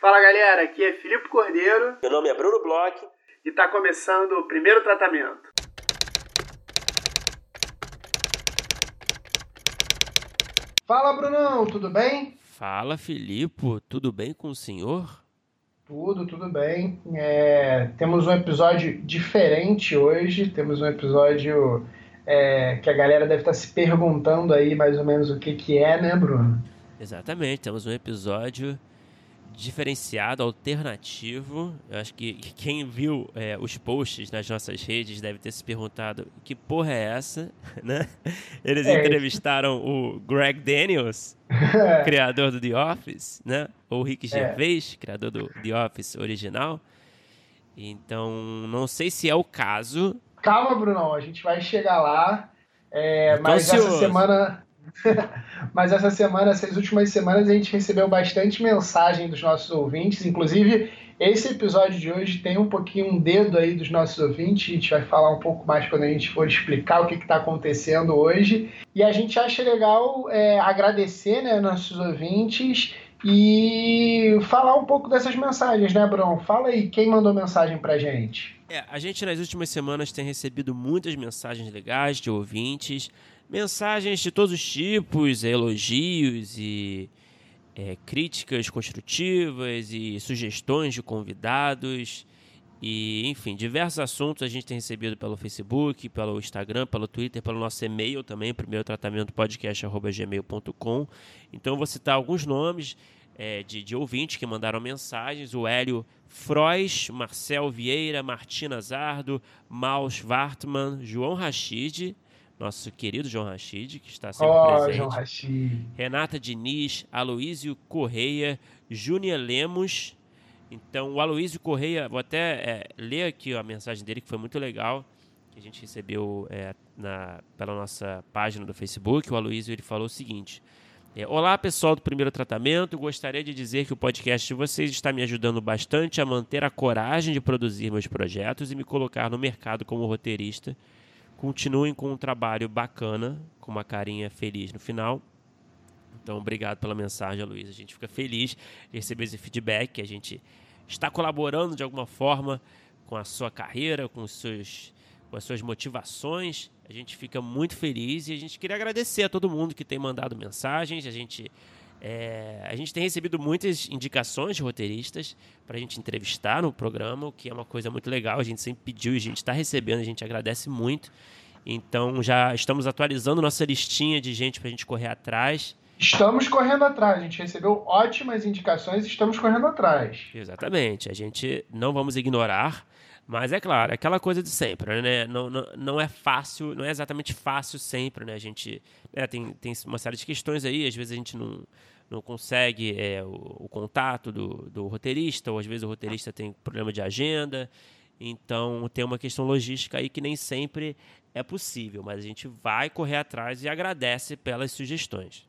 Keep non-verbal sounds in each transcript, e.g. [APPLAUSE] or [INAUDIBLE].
Fala galera, aqui é Filipe Cordeiro. Meu nome é Bruno Bloch. E está começando o primeiro tratamento. Fala Brunão, tudo bem? Fala Filipe, tudo bem com o senhor? Tudo, tudo bem. É, temos um episódio diferente hoje, temos um episódio é, que a galera deve estar se perguntando aí mais ou menos o que, que é, né, Bruno? Exatamente, temos um episódio diferenciado, alternativo. Eu acho que quem viu é, os posts nas nossas redes deve ter se perguntado que porra é essa, [LAUGHS] né? Eles é. entrevistaram o Greg Daniels, [LAUGHS] criador do The Office, né? Ou o Rick é. Gervais, criador do The Office original. Então, não sei se é o caso. Calma, Brunão, a gente vai chegar lá. É, mas ansioso. essa semana [LAUGHS] Mas essa semana, essas últimas semanas, a gente recebeu bastante mensagem dos nossos ouvintes. Inclusive, esse episódio de hoje tem um pouquinho um dedo aí dos nossos ouvintes. A gente vai falar um pouco mais quando a gente for explicar o que está acontecendo hoje. E a gente acha legal é, agradecer né, nossos ouvintes e falar um pouco dessas mensagens, né, Bruno? Fala aí, quem mandou mensagem pra gente? É, a gente nas últimas semanas tem recebido muitas mensagens legais de ouvintes mensagens de todos os tipos, elogios e é, críticas construtivas e sugestões de convidados. E, enfim, diversos assuntos a gente tem recebido pelo Facebook, pelo Instagram, pelo Twitter, pelo nosso e-mail também, primeiro tratamento podcast.gmail.com. Então, vou citar alguns nomes é, de, de ouvintes que mandaram mensagens: o Hélio Frois, Marcel Vieira, Martina Zardo, Maus Wartman, João Rachid nosso querido João Rachid, que está sempre oh, presente. João Rachid. Renata Diniz, Aloísio Correia, Júnia Lemos. Então, o Aloísio Correia, vou até é, ler aqui a mensagem dele, que foi muito legal, que a gente recebeu é, na, pela nossa página do Facebook. O Aloísio ele falou o seguinte. É, Olá, pessoal do Primeiro Tratamento. Gostaria de dizer que o podcast de vocês está me ajudando bastante a manter a coragem de produzir meus projetos e me colocar no mercado como roteirista Continuem com um trabalho bacana, com uma carinha feliz no final. Então, obrigado pela mensagem, Luiz. A gente fica feliz de receber esse feedback. A gente está colaborando de alguma forma com a sua carreira, com, os seus, com as suas motivações. A gente fica muito feliz e a gente queria agradecer a todo mundo que tem mandado mensagens. A gente é, a gente tem recebido muitas indicações de roteiristas para a gente entrevistar no programa, o que é uma coisa muito legal. A gente sempre pediu e a gente está recebendo, a gente agradece muito. Então já estamos atualizando nossa listinha de gente para a gente correr atrás. Estamos correndo atrás, a gente recebeu ótimas indicações, estamos correndo atrás. Exatamente, a gente não vamos ignorar, mas é claro, aquela coisa de sempre, né? Não, não, não é fácil, não é exatamente fácil sempre, né? A gente né, tem, tem uma série de questões aí, às vezes a gente não, não consegue é, o, o, contato do, do roteirista, ou às vezes o roteirista tem problema de agenda. Então tem uma questão logística aí que nem sempre é possível, mas a gente vai correr atrás e agradece pelas sugestões.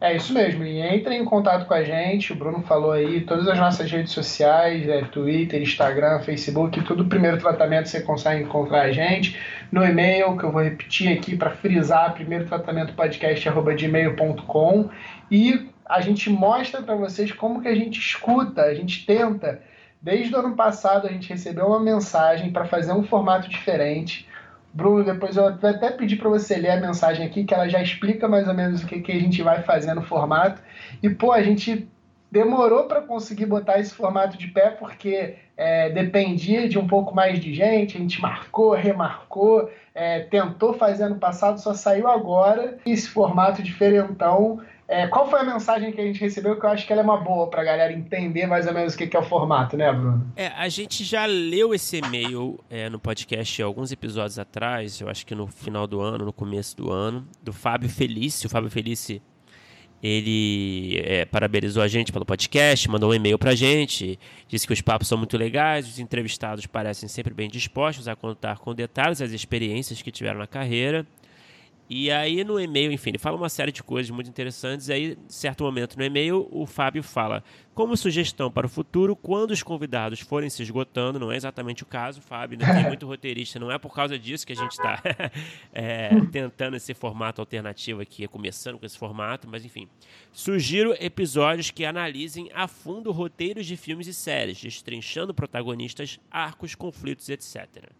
É isso mesmo, e entrem em contato com a gente, o Bruno falou aí, todas as nossas redes sociais, é, Twitter, Instagram, Facebook, tudo primeiro tratamento você consegue encontrar a gente. No e-mail, que eu vou repetir aqui para frisar, primeiro tratamento podcast.gmail.com e a gente mostra para vocês como que a gente escuta, a gente tenta. Desde o ano passado a gente recebeu uma mensagem para fazer um formato diferente. Bruno, depois eu vou até pedir para você ler a mensagem aqui, que ela já explica mais ou menos o que, que a gente vai fazer no formato. E, pô, a gente demorou para conseguir botar esse formato de pé, porque é, dependia de um pouco mais de gente, a gente marcou, remarcou, é, tentou fazer ano passado, só saiu agora. Esse formato diferentão é, qual foi a mensagem que a gente recebeu que eu acho que ela é uma boa para a galera entender mais ou menos o que, que é o formato, né, Bruno? É, a gente já leu esse e-mail é, no podcast alguns episódios atrás, eu acho que no final do ano, no começo do ano, do Fábio Felice. O Fábio Felice, ele é, parabenizou a gente pelo podcast, mandou um e-mail para a gente, disse que os papos são muito legais, os entrevistados parecem sempre bem dispostos a contar com detalhes as experiências que tiveram na carreira E aí no e-mail, enfim, ele fala uma série de coisas muito interessantes. E aí, certo momento no e-mail, o Fábio fala: como sugestão para o futuro, quando os convidados forem se esgotando, não é exatamente o caso, Fábio, ainda tem [LAUGHS] muito roteirista, não é por causa disso que a gente está é, [LAUGHS] tentando esse formato alternativo aqui, começando com esse formato, mas enfim. Sugiro episódios que analisem a fundo roteiros de filmes e séries, destrinchando protagonistas, arcos, conflitos, etc.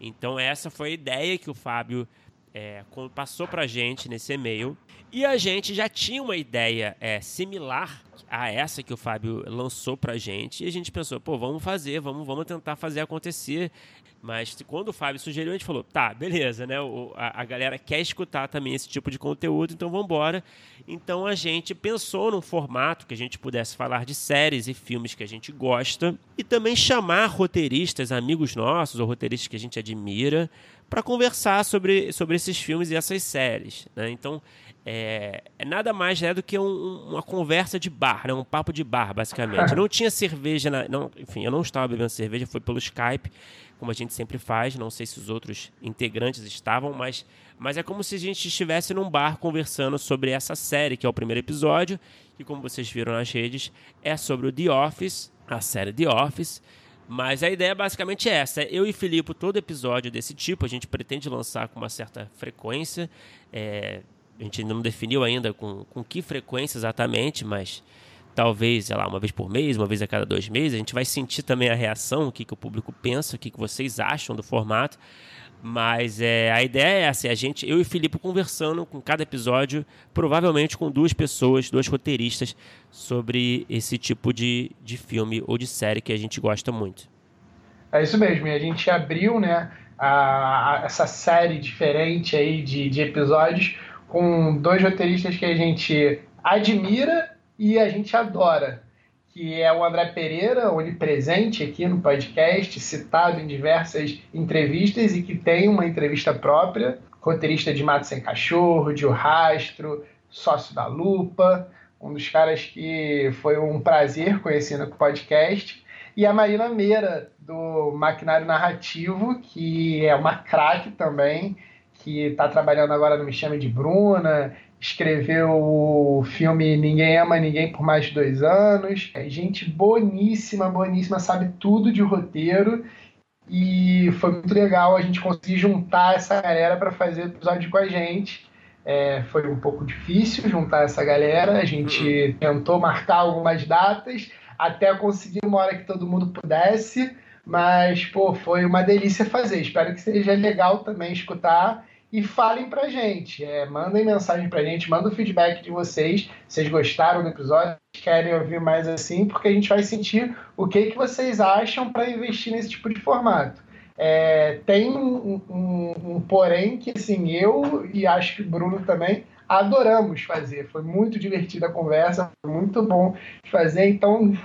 Então, essa foi a ideia que o Fábio é, passou para a gente nesse e-mail. E a gente já tinha uma ideia é, similar a essa que o Fábio lançou para a gente. E a gente pensou, pô, vamos fazer, vamos, vamos tentar fazer acontecer. Mas quando o Fábio sugeriu, a gente falou, tá, beleza, né? O, a, a, galera quer escutar também esse tipo de conteúdo, então vamos embora. Então a gente pensou num formato que a gente pudesse falar de séries e filmes que a gente gosta e também chamar roteiristas, amigos nossos ou roteiristas que a gente admira, para conversar sobre, sobre esses filmes e essas séries. Né? Então, é, é, nada mais né, do que um, uma conversa de bar, né? um papo de bar, basicamente. não tinha cerveja, na, não, enfim, eu não estava bebendo cerveja, foi pelo Skype, como a gente sempre faz. Não sei se os outros integrantes estavam, mas, mas é como se a gente estivesse num bar conversando sobre essa série, que é o primeiro episódio, que, como vocês viram nas redes, é sobre o The Office, a série The Office. Mas a ideia basicamente é essa. Eu e Filipe, todo episódio desse tipo, a gente pretende lançar com uma certa frequência. É, a gente ainda não definiu ainda com, com que frequência exatamente, mas talvez, sei lá, uma vez por mês, uma vez a cada dois meses. A gente vai sentir também a reação, o que, que o público pensa, o que, que vocês acham do formato. Mas é, a ideia é é a gente, eu e Filipe conversando com cada episódio, provavelmente com duas pessoas, dois roteiristas, sobre esse tipo de, de filme ou de série que a gente gosta muito. É isso mesmo, e a gente abriu né, a, a, essa série diferente aí de, de episódios com dois roteiristas que a gente admira e a gente adora que é o André Pereira, onipresente aqui no podcast, citado em diversas entrevistas e que tem uma entrevista própria, roteirista de Mato Sem Cachorro, de O Rastro, sócio da Lupa, um dos caras que foi um prazer conhecer no podcast, e a Marina Meira, do Maquinário Narrativo, que é uma craque também, que está trabalhando agora no Me Chame de Bruna, escreveu o filme Ninguém Ama Ninguém por mais de dois anos. É gente boníssima, boníssima, sabe tudo de roteiro. E foi muito legal a gente conseguir juntar essa galera para fazer o episódio com a gente. É, foi um pouco difícil juntar essa galera. A gente uhum. tentou marcar algumas datas até conseguir uma hora que todo mundo pudesse. Mas, pô, foi uma delícia fazer. Espero que seja legal também escutar e falem pra gente. É, mandem mensagem pra gente, manda o feedback de vocês. Vocês gostaram do episódio? Querem ouvir mais assim? Porque a gente vai sentir o que, que vocês acham para investir nesse tipo de formato. É, tem um, um, um, porém que assim, eu e acho que o Bruno também adoramos fazer. Foi muito divertida a conversa, foi muito bom fazer. Então,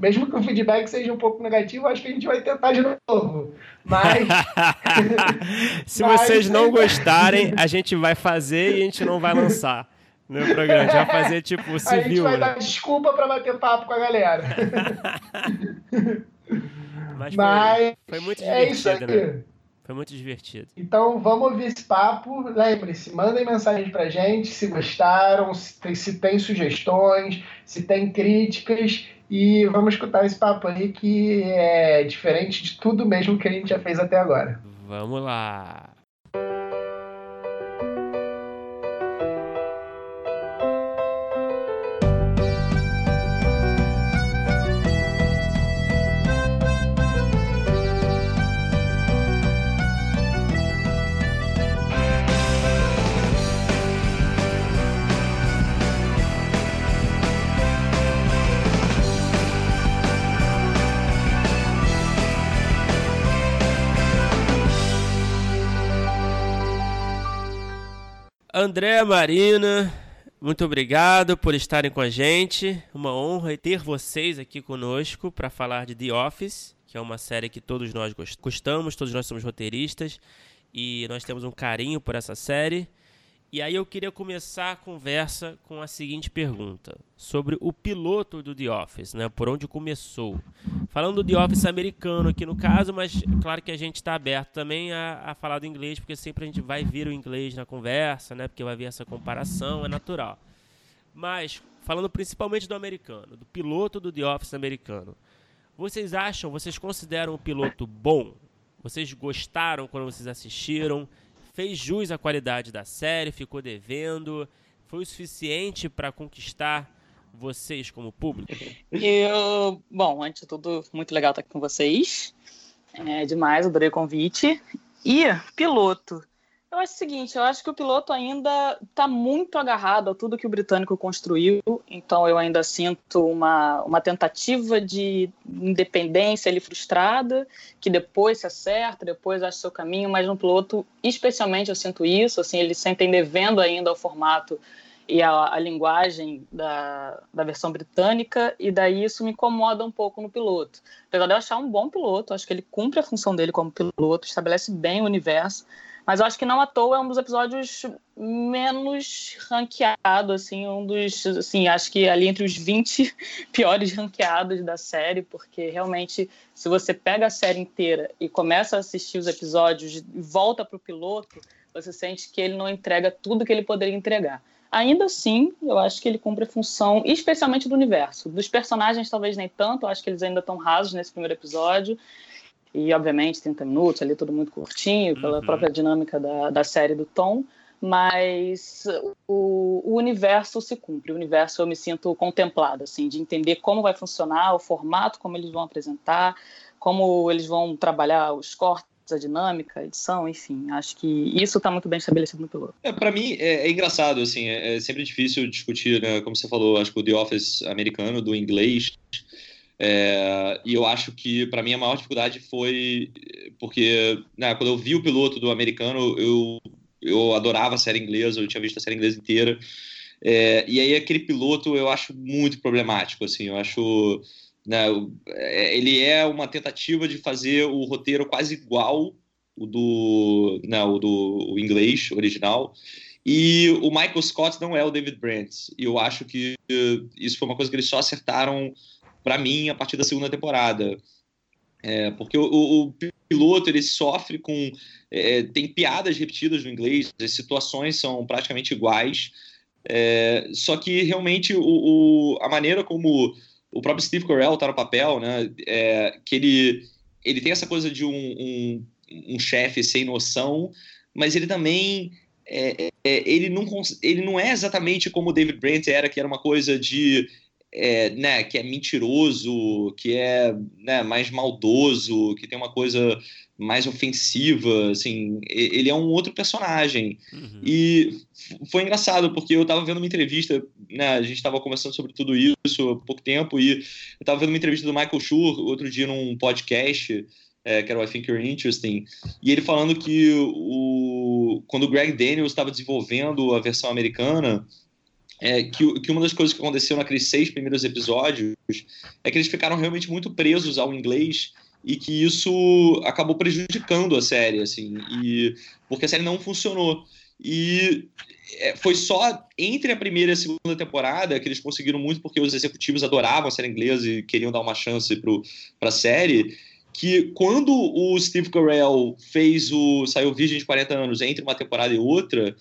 mesmo que o feedback seja um pouco negativo, acho que a gente vai tentar de novo. Mas. [LAUGHS] Se Mas... vocês não gostarem, a gente vai fazer e a gente não vai lançar no programa. A gente vai fazer tipo civil. A gente vai né? dar desculpa para bater papo com a galera. [LAUGHS] Mas, Mas foi, muito divertido, é isso aí. Né? Foi muito divertido. Então vamos ouvir esse papo. Lembre-se, mandem mensagem pra gente se gostaram, se tem, se tem sugestões, se tem críticas. E vamos escutar esse papo aí que é diferente de tudo mesmo que a gente já fez até agora. Vamos lá. André Marina, muito obrigado por estarem com a gente. Uma honra ter vocês aqui conosco para falar de The Office, que é uma série que todos nós gostamos, todos nós somos roteiristas e nós temos um carinho por essa série. E aí eu queria começar a conversa com a seguinte pergunta sobre o piloto do The Office, né? Por onde começou? falando do The Office americano aqui no caso, mas claro que a gente está aberto também a, a, falar do inglês, porque sempre a gente vai vir o inglês na conversa, né? Porque vai vir essa comparação, é natural. Mas, falando principalmente do americano, do piloto do The Office americano, vocês acham, vocês consideram o piloto bom? Vocês gostaram quando vocês assistiram? Fez jus à qualidade da série? Ficou devendo? Foi o suficiente para conquistar vocês como público? Eu, bom, antes de tudo, muito legal estar aqui com vocês. É demais, adorei o convite. E piloto. Eu acho o seguinte, eu acho que o piloto ainda está muito agarrado a tudo que o britânico construiu, então eu ainda sinto uma, uma tentativa de independência ali frustrada, que depois se acerta, depois acha seu caminho, mas no piloto, especialmente eu sinto isso, assim, eles sentem devendo ainda ao formato e a, a, linguagem da, da versão britânica, e daí isso me incomoda um pouco no piloto. Apesar de eu achar um bom piloto, acho que ele cumpre a função dele como piloto, estabelece bem o universo, mas eu acho que não à toa é um dos episódios menos ranqueado, assim, um dos, assim, acho que ali entre os 20 [LAUGHS] piores ranqueados da série, porque realmente, se você pega a série inteira e começa a assistir os episódios e volta para o piloto, você sente que ele não entrega tudo que ele poderia entregar. Ainda assim, eu acho que ele cumpre a função, especialmente do universo. Dos personagens, talvez nem tanto, eu acho que eles ainda estão rasos nesse primeiro episódio. E, obviamente, 30 minutos ali, tudo muito curtinho, pela uhum. própria dinâmica da, da série do Tom. Mas o, o, universo se cumpre. O universo eu me sinto contemplado, assim, de entender como vai funcionar, o formato, como eles vão apresentar, como eles vão trabalhar os cortes a dinâmica, a edição, enfim, acho que isso está muito bem estabelecido no piloto. É, para mim é, é, engraçado, assim, é, é, sempre difícil discutir, né, como você falou, acho que o The Office americano, do inglês, é, e eu acho que para mim a maior dificuldade foi porque né, quando eu vi o piloto do americano, eu, eu adorava a série inglesa, eu tinha visto a série inglesa inteira. É, e aí aquele piloto eu acho muito problemático, assim, eu acho né, é, ele é uma tentativa de fazer o roteiro quase igual o do, né, o do o inglês original. E o Michael Scott não é o David Brent. E eu acho que isso foi uma coisa que eles só acertaram para mim a partir da segunda temporada. É, porque o, o, piloto ele sofre com. É, tem piadas repetidas no inglês, as situações são praticamente iguais. É, só que realmente o, o, a maneira como o próprio Steve Carell está no papel, né? É, que ele, ele tem essa coisa de um, um, um chefe sem noção, mas ele também é, é, ele, não, ele não é exatamente como o David Brent era, que era uma coisa de é, né, que é mentiroso, que é né, mais maldoso, que tem uma coisa mais ofensiva, assim, ele é um outro personagem. Uhum. E foi engraçado, porque eu estava vendo uma entrevista, né, a gente estava conversando sobre tudo isso há pouco tempo, e eu estava vendo uma entrevista do Michael Schur outro dia num podcast, é, que era o I Think You're Interesting, e ele falando que o, quando o Greg Daniels estava desenvolvendo a versão americana, é, que, que, uma das coisas que aconteceu naqueles seis primeiros episódios é que eles ficaram realmente muito presos ao inglês e que isso acabou prejudicando a série, assim, e porque a série não funcionou. E é, foi só entre a primeira e a segunda temporada que eles conseguiram muito, porque os executivos adoravam a série inglesa e queriam dar uma chance para a série, que quando o Steve Carell fez o saiu Virgem de 40 anos entre uma temporada e outra,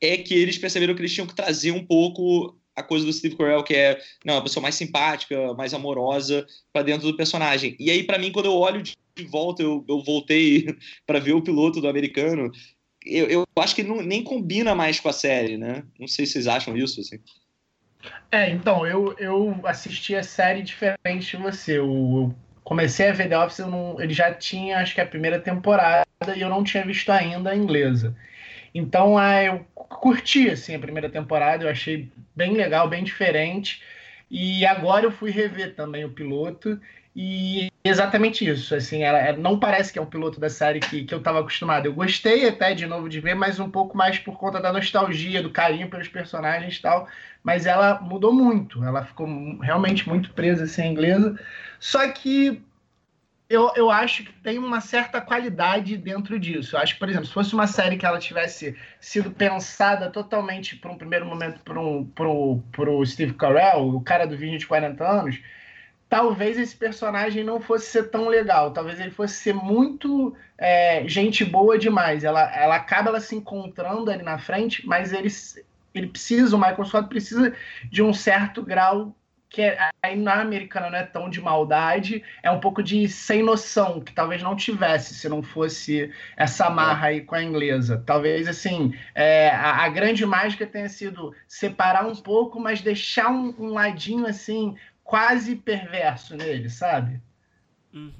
é que eles perceberam que eles tinham que trazer um pouco a coisa do Steve Carell, que é não, uma pessoa mais simpática, mais amorosa para dentro do personagem. E aí, para mim, quando eu olho de volta, eu, eu voltei [LAUGHS] para ver o piloto do americano, eu, eu acho que não, nem combina mais com a série, né? Não sei se vocês acham isso, assim. É, então, eu, eu assisti a série diferente de você. Eu, eu comecei a ver The Office, não, ele já tinha, acho que a primeira temporada, e eu não tinha visto ainda a inglesa. Então, ah, eu curti assim, a primeira temporada, eu achei bem legal, bem diferente. E agora eu fui rever também o piloto e exatamente isso, assim, ela, ela não parece que é um piloto da série que, que eu estava acostumado. Eu gostei até de novo de ver, mas um pouco mais por conta da nostalgia, do carinho pelos personagens e tal. Mas ela mudou muito, ela ficou realmente muito presa assim, inglesa. Só que eu, eu acho que tem uma certa qualidade dentro disso. Eu acho que, por exemplo, se fosse uma série que ela tivesse sido pensada totalmente por um primeiro momento pro, pro Steve Carell, o cara do vídeo de 40 anos, talvez esse personagem não fosse ser tão legal, talvez ele fosse ser muito é, gente boa demais. Ela, ela acaba ela se encontrando ali na frente, mas ele, ele precisa, o Michael Scott precisa de um certo grau que é, aí na americana não é tão de maldade, é um pouco de sem noção, que talvez não tivesse se não fosse essa marra aí com a inglesa. Talvez, assim, é, a, a, grande mágica tenha sido separar um pouco, mas deixar um, um ladinho, assim, quase perverso nele, sabe? Uhum.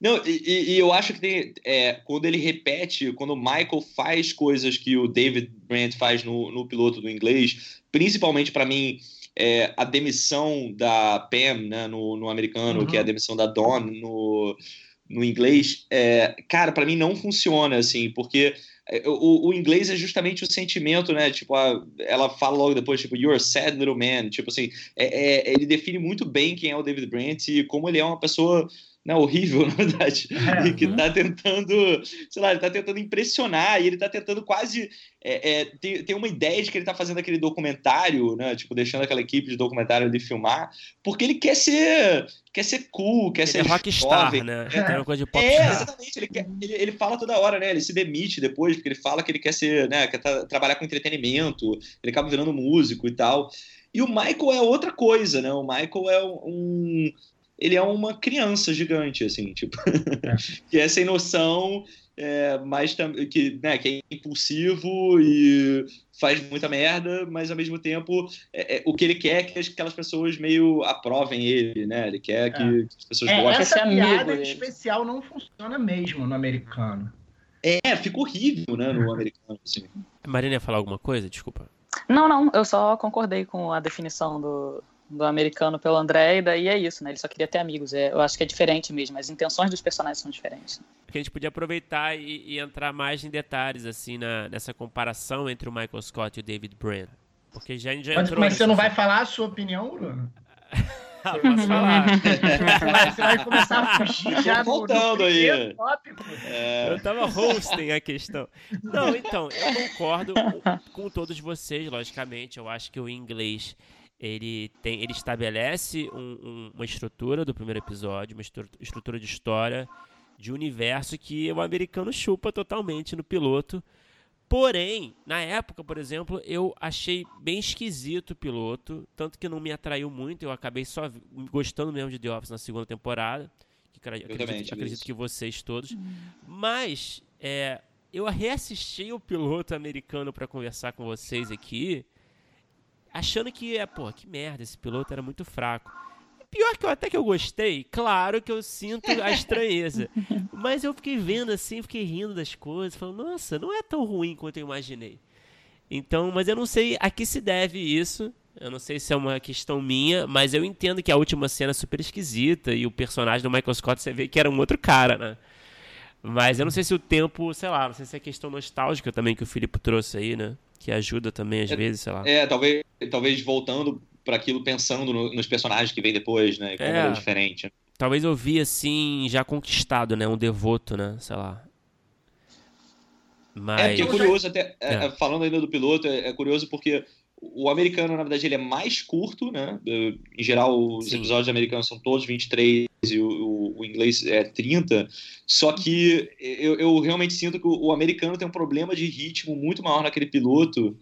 Não, e, e, eu acho que tem, é, quando ele repete, quando o Michael faz coisas que o David Brandt faz no, no piloto do inglês, principalmente para mim é, a demissão da Pam né, no, no americano, uhum. que é a uhum. demissão da Dawn no, no inglês, é, cara, para mim não funciona assim, porque é, o, o, inglês é justamente o sentimento, né? Tipo, a, ela fala logo depois, tipo, you're a sad little man. Tipo assim, é, é, ele define muito bem quem é o David Brent e como ele é uma pessoa né, horrível, [LAUGHS] na verdade, é, que está tentando, sei lá, ele está tentando impressionar e ele está tentando quase é, é, ter, ter, uma ideia de que ele está fazendo aquele documentário, né, tipo, deixando aquela equipe de documentário de filmar, porque ele quer ser, quer ser cool, quer ele ser é rockstar, né? É, tem uma coisa de pop é exatamente, ele, quer, ele, ele, fala toda hora, né, ele se demite depois, porque ele fala que ele quer ser, né, quer tra trabalhar com entretenimento, ele acaba virando músico e tal, e o Michael é outra coisa, né? O Michael é um, ele é uma criança gigante, assim, tipo, é. [LAUGHS] que é sem noção, é, mas que, né, que é impulsivo e faz muita merda, mas ao mesmo tempo é, é, o que ele quer é que aquelas pessoas meio aprovem ele, né? Ele quer que, é. que as pessoas é, gostem. Essa piada em especial não funciona mesmo no americano. É, fica horrível, né, no americano, assim. Marina ia falar alguma coisa? Desculpa. Não, não, eu só concordei com a definição do, do americano pelo André, e daí é isso, né? Ele só queria ter amigos. É, eu acho que é diferente mesmo, as intenções dos personagens são diferentes. Que a gente podia aproveitar e, e, entrar mais em detalhes, assim, na, nessa comparação entre o Michael Scott e o David Brent. Porque já, já mas, mas você não vai falar a sua opinião, Bruno? [LAUGHS] ah, posso falar. [LAUGHS] você vai começar a fugir já do, voltando aí. tópico. É... Eu tava hosting a questão. Não, então, eu concordo com todos vocês, logicamente. Eu acho que o inglês ele tem ele estabelece um, um, uma estrutura do primeiro episódio uma estrutura de história de universo que o americano chupa totalmente no piloto. Porém na época por exemplo eu achei bem esquisito o piloto tanto que não me atraiu muito. Eu acabei só gostando mesmo de The Office na segunda temporada que acredito, acredito que vocês todos. Uhum. mas é, eu reassisti o piloto americano para conversar com vocês aqui achando que, é, pô, que merda, esse piloto era muito fraco. Pior que eu até que eu gostei, claro que eu sinto a estranheza. [LAUGHS] mas eu fiquei vendo assim, fiquei rindo das coisas, falando, nossa, não é tão ruim quanto eu imaginei. Então, mas eu não sei a que se deve isso. Eu não sei se é uma questão minha, mas eu entendo que a última cena é super esquisita e o personagem do Michael Scott você vê que era um outro cara, né? Mas eu não sei se o tempo, sei lá, não sei se é questão nostálgica também que o Filipe trouxe aí, né? Que ajuda também às é, vezes, sei lá. É, talvez, talvez voltando para aquilo, pensando no, nos personagens que vem depois, né? Como é, era diferente. Talvez eu vi assim, já conquistado, né? Um devoto, né? Sei lá. Mas... É, porque é curioso, até, é. é. falando ainda do piloto, é, é curioso porque o americano, na verdade, ele é mais curto, né? Em geral, os Sim. episódios americanos são todos 23 e o, o, o, inglês é 30. Só que eu, eu realmente sinto que o, o, americano tem um problema de ritmo muito maior naquele piloto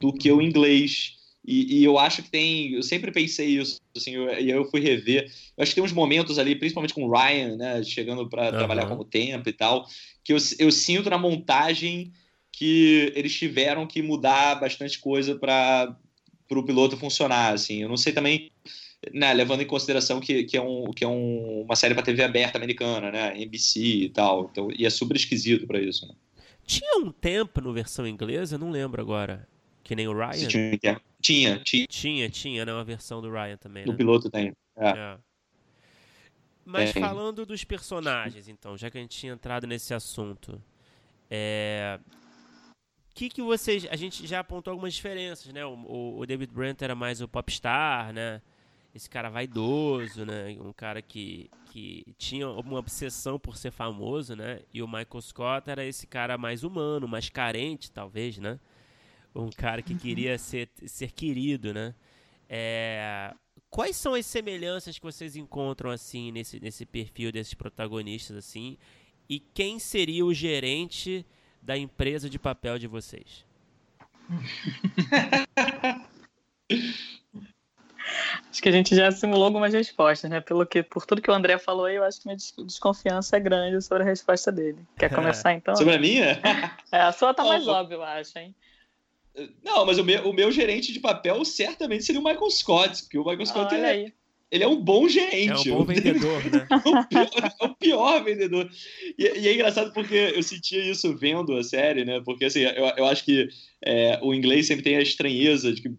do que o inglês. E, e eu acho que tem. Eu sempre pensei isso, assim, e eu, eu fui rever. Eu acho que tem uns momentos ali, principalmente com o Ryan, né? Chegando para uhum. trabalhar como tempo e tal, que eu, eu sinto na montagem que eles tiveram que mudar bastante coisa para o piloto funcionar. Assim. Eu não sei também, né, levando em consideração que, que é, um, que é um, uma série para TV aberta americana, né, NBC e tal. Então, e é super esquisito para isso. Né? Tinha um tempo no versão inglesa, não lembro agora. Que nem o Ryan? Tinha, tinha. Tinha, tinha, tinha né, uma versão do Ryan também. Né? piloto tem. É. É. Mas falando dos personagens, então, já que a gente tinha entrado nesse assunto, é, que, que vocês. A gente já apontou algumas diferenças, né? O, o, David Brent era mais o popstar, né? Esse cara vaidoso, né? Um cara que, que tinha uma obsessão por ser famoso, né? E o Michael Scott era esse cara mais humano, mais carente, talvez, né? Um cara que uhum. queria ser, ser querido, né? É, quais são as semelhanças que vocês encontram assim nesse, nesse perfil desses protagonistas assim? E quem seria o gerente da empresa de papel de vocês? [LAUGHS] Acho que a gente já simulou algumas respostas, né? Pelo que, por tudo que o André falou aí, eu acho que minha desconfiança é grande sobre a resposta dele. Quer [LAUGHS] começar então? sobre a minha? [LAUGHS] É, a sua tá mais óbvia, eu acho, hein? Não, mas o meu, o meu gerente de papel certamente seria o Michael Scott, porque o Michael Scott Olha é, aí. Ele é um bom gerente. É um bom vendedor, [LAUGHS] né? é, o pior, é o pior vendedor. E, e, é engraçado porque eu sentia isso vendo a série, né? Porque assim, eu, eu acho que é, o inglês sempre tem a estranheza de que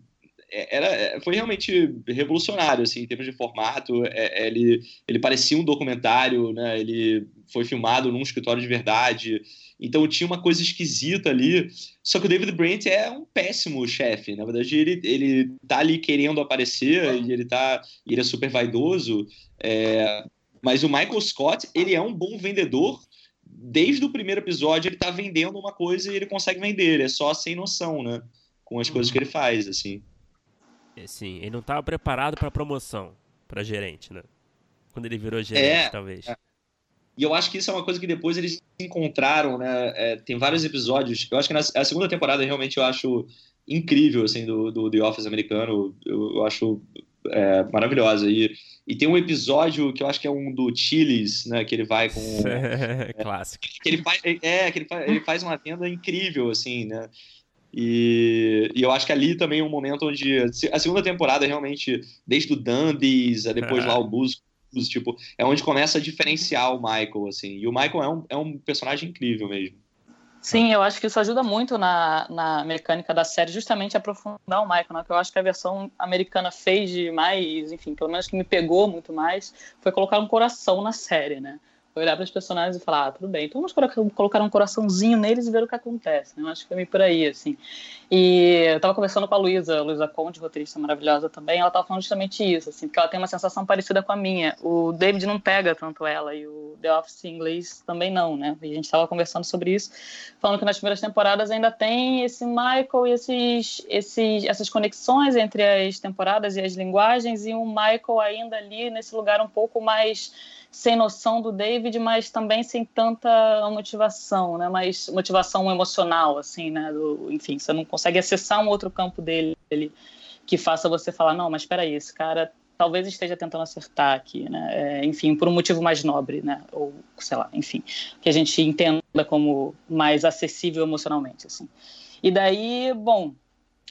é, era, é, foi realmente revolucionário assim, em termos de formato. É, ele, ele parecia um documentário, né? ele foi filmado num escritório de verdade. Então tinha uma coisa esquisita ali. Só que o David Brent é um péssimo chefe. Na verdade, ele, ele tá ali querendo aparecer e ele, tá, ele é super vaidoso. É, mas o Michael Scott, ele é um bom vendedor. Desde o primeiro episódio, ele tá vendendo uma coisa e ele consegue vender. Ele é só sem noção, né? Com as coisas que ele faz, assim. É, sim, ele não estava preparado para promoção, para gerente, né? Quando ele virou gerente, é, talvez. É. E eu acho que isso é uma coisa que depois eles encontraram, né? É, tem vários episódios. Eu acho que na a segunda temporada realmente eu acho incrível, assim, do, do The Office americano. Eu, eu acho é, maravilhosa. E, e tem um episódio que eu acho que é um do Chiles, né? Que ele vai com. [LAUGHS] É, clássico. Que ele faz, é, que ele faz, ele faz uma venda incrível, assim, né? E, e, eu acho que ali também é um momento onde a segunda temporada realmente, desde o Dundies, depois lá o Busco, tipo, é onde começa a diferenciar o Michael, assim. E o Michael é um, é um personagem incrível mesmo. Sim, eu acho que isso ajuda muito na, na mecânica da série, justamente aprofundar o Michael, né? Que eu acho que a versão americana fez de mais, enfim, pelo menos que me pegou muito mais, foi colocar um coração na série, né? Olhar para os personagens e falar, ah, tudo bem, então vamos colocar um coraçãozinho neles e ver o que acontece. Né? Eu acho que foi meio por aí, assim. E eu estava conversando com a Luísa, Luísa Conde, roteirista maravilhosa também, ela estava falando justamente isso, assim, porque ela tem uma sensação parecida com a minha. O David não pega tanto ela e o The Office em inglês também não, né? E a gente estava conversando sobre isso, falando que nas primeiras temporadas ainda tem esse Michael e esses, esses, essas conexões entre as temporadas e as linguagens e um Michael ainda ali nesse lugar um pouco mais sem noção do David, mas também sem tanta motivação, né? Mas motivação emocional, assim, né? Do, enfim, você não consegue acessar um outro campo dele que faça você falar, não, mas espera aí, esse cara talvez esteja tentando acertar aqui, né? É, enfim, por um motivo mais nobre, né? Ou sei lá, enfim, que a gente entenda como mais acessível emocionalmente, assim. E daí, bom,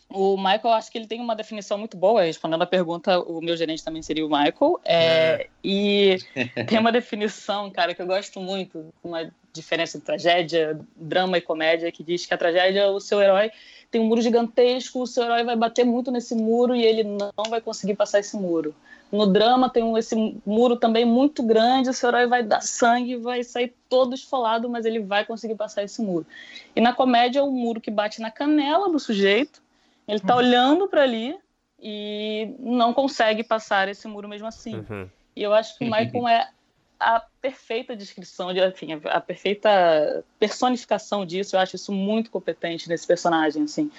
o Michael, acho que ele tem uma definição muito boa. Respondendo a pergunta, o meu gerente também seria o Michael. É, é. E [LAUGHS] tem uma definição, cara, que eu gosto muito, uma diferença entre tragédia, drama e comédia, que diz que a tragédia, o seu herói tem um muro gigantesco, o seu herói vai bater muito nesse muro e ele não vai conseguir passar esse muro. No drama tem esse muro também muito grande, o seu herói vai dar sangue, vai sair todo esfolado, mas ele vai conseguir passar esse muro. E na comédia, o muro que bate na canela do sujeito ele está uhum. olhando para ali e não consegue passar esse muro mesmo assim. Uhum. E eu acho que o Michael é a perfeita descrição, de, enfim, a perfeita personificação disso. Eu acho isso muito competente nesse personagem, assim.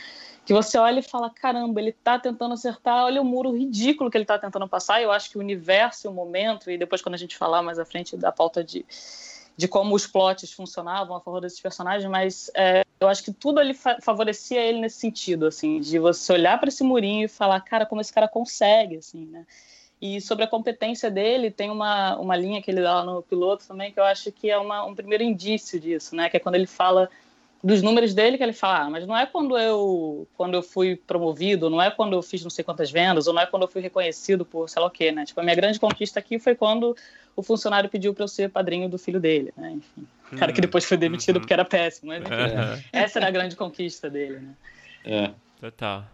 Que você olha e fala, caramba, ele está tentando acertar, olha o muro ridículo que ele está tentando passar. Eu acho que o universo, o momento, e depois quando a gente falar mais à frente da pauta de de como os plots funcionavam a favor desses personagens, mas é, eu acho que tudo fa favorecia ele nesse sentido, assim, de você olhar para esse murinho e falar, cara, como esse cara consegue, assim, né? E sobre a competência dele, tem uma, uma linha que ele dá lá no piloto também, que eu acho que é uma, um primeiro indício disso, né? Que é quando ele fala dos números dele que ele fala, ah, mas não é quando eu quando eu fui promovido, não é quando eu fiz não sei quantas vendas, ou não é quando eu fui reconhecido por sei lá o quê, né? Tipo, a minha grande conquista aqui foi quando o funcionário pediu para eu ser padrinho do filho dele, né? Enfim, o cara que depois foi demitido uhum. porque era péssimo, mas enfim, uhum. essa era a grande conquista dele, né? É. Total.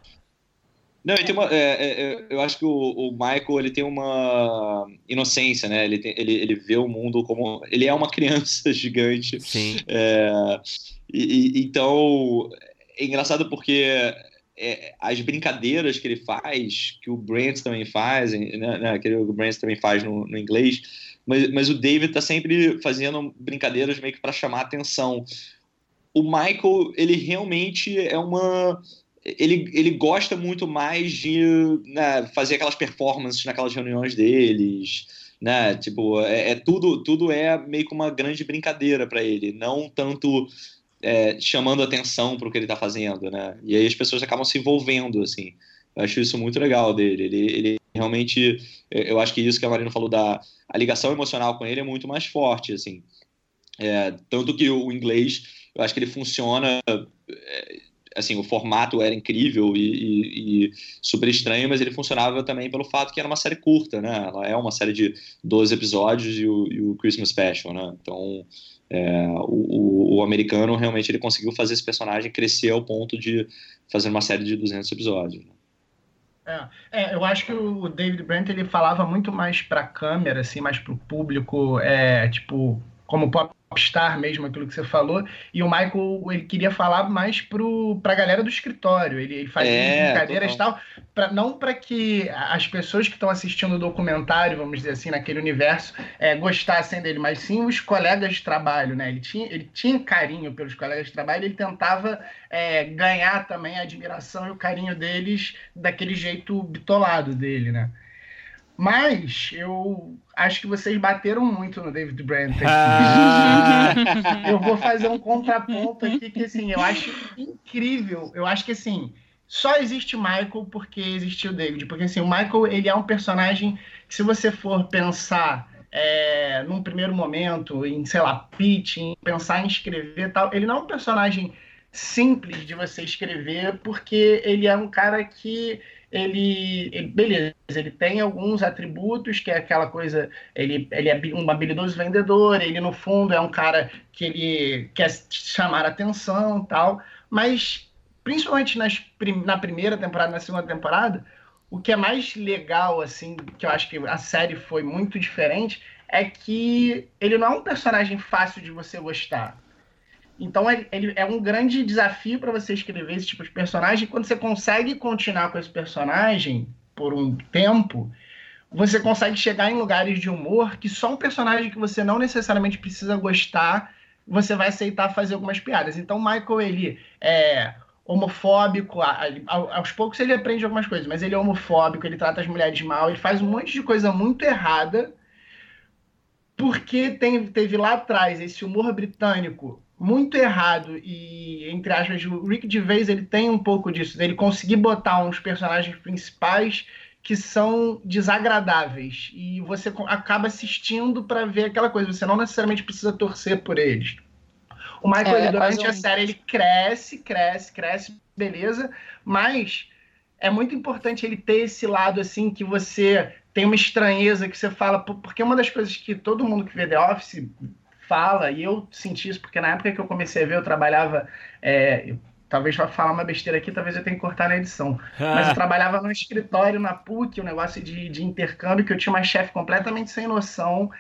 Não, ele tem uma, é, é, eu acho que o, o, Michael ele tem uma inocência, né? Ele, tem, ele, ele vê o mundo como ele é uma criança [LAUGHS] gigante. Sim. É, e, e, então é engraçado porque é, as brincadeiras que ele faz, que o Brent também faz, né, né, que o Brent também faz no, no inglês, mas, mas o David está sempre fazendo brincadeiras meio que para chamar atenção. O Michael, ele realmente é uma ele, ele gosta muito mais de né, fazer aquelas performances naquelas reuniões deles, né? Tipo, é, é tudo, tudo é meio que uma grande brincadeira para ele, não tanto é, chamando atenção para o que ele está fazendo, né? E aí as pessoas acabam se envolvendo, assim. Eu acho isso muito legal dele. Ele, ele realmente, eu acho que isso que a Marina falou da a ligação emocional com ele é muito mais forte, assim. É, tanto que o inglês, eu acho que ele funciona é, assim, o formato era incrível e, e, e, super estranho, mas ele funcionava também pelo fato que era uma série curta, né? Ela é uma série de 12 episódios e o, e o Christmas Special, né? Então, é, o, o, americano realmente ele conseguiu fazer esse personagem crescer ao ponto de fazer uma série de 200 episódios. Né? É, é, eu acho que o David Brent ele falava muito mais para a câmera, assim, mais para o público, é, tipo, como pop popstar mesmo, aquilo que você falou, e o Michael, ele queria falar mais pro, pra galera do escritório, ele, ele fazia é, brincadeiras e tal, pra, não para que as pessoas que estão assistindo o documentário, vamos dizer assim, naquele universo, é, gostassem dele, mas sim os colegas de trabalho, né, ele tinha, ele tinha carinho pelos colegas de trabalho, ele tentava é, ganhar também a admiração e o carinho deles daquele jeito bitolado dele, né. Mas eu acho que vocês bateram muito no David Brent. Ah. [LAUGHS] eu vou fazer um contraponto aqui que assim, eu acho incrível. Eu acho que assim, só existe Michael porque existiu o David. Porque assim, o Michael ele é um personagem que se você for pensar é, num primeiro momento, em, sei lá, pitching, pensar em escrever tal, ele não é um personagem simples de você escrever, porque ele é um cara que ele, ele, beleza, ele tem alguns atributos, que é aquela coisa, ele, ele é um habilidoso vendedor, ele no fundo é um cara que ele quer chamar atenção tal, mas principalmente nas, na primeira temporada, na segunda temporada, o que é mais legal, assim, que eu acho que a série foi muito diferente, é que ele não é um personagem fácil de você gostar. Então ele, ele é um grande desafio para você escrever esse tipo de personagem. Quando você consegue continuar com esse personagem por um tempo, você consegue chegar em lugares de humor que só um personagem que você não necessariamente precisa gostar, você vai aceitar fazer algumas piadas. Então Michael ele é homofóbico, aos poucos ele aprende algumas coisas, mas ele é homofóbico, ele trata as mulheres mal, ele faz um monte de coisa muito errada, porque tem, teve lá atrás esse humor britânico muito errado e entre aspas o Rick Gervais ele tem um pouco disso ele conseguir botar uns personagens principais que são desagradáveis. E você acaba assistindo para ver aquela coisa você não necessariamente precisa torcer por eles. O Michael é, durante um... a série ele cresce cresce cresce beleza mas é muito importante ele ter esse lado assim que você tem uma estranheza que você fala porque uma das coisas que todo mundo que vê The Office fala, e eu senti isso porque na época que eu comecei a ver, eu trabalhava. É, talvez vá falar uma besteira aqui, talvez eu tenha que cortar na edição. [LAUGHS] Mas eu trabalhava no escritório na PUC, um negócio de, de intercâmbio, que eu tinha uma chefe completamente sem noção.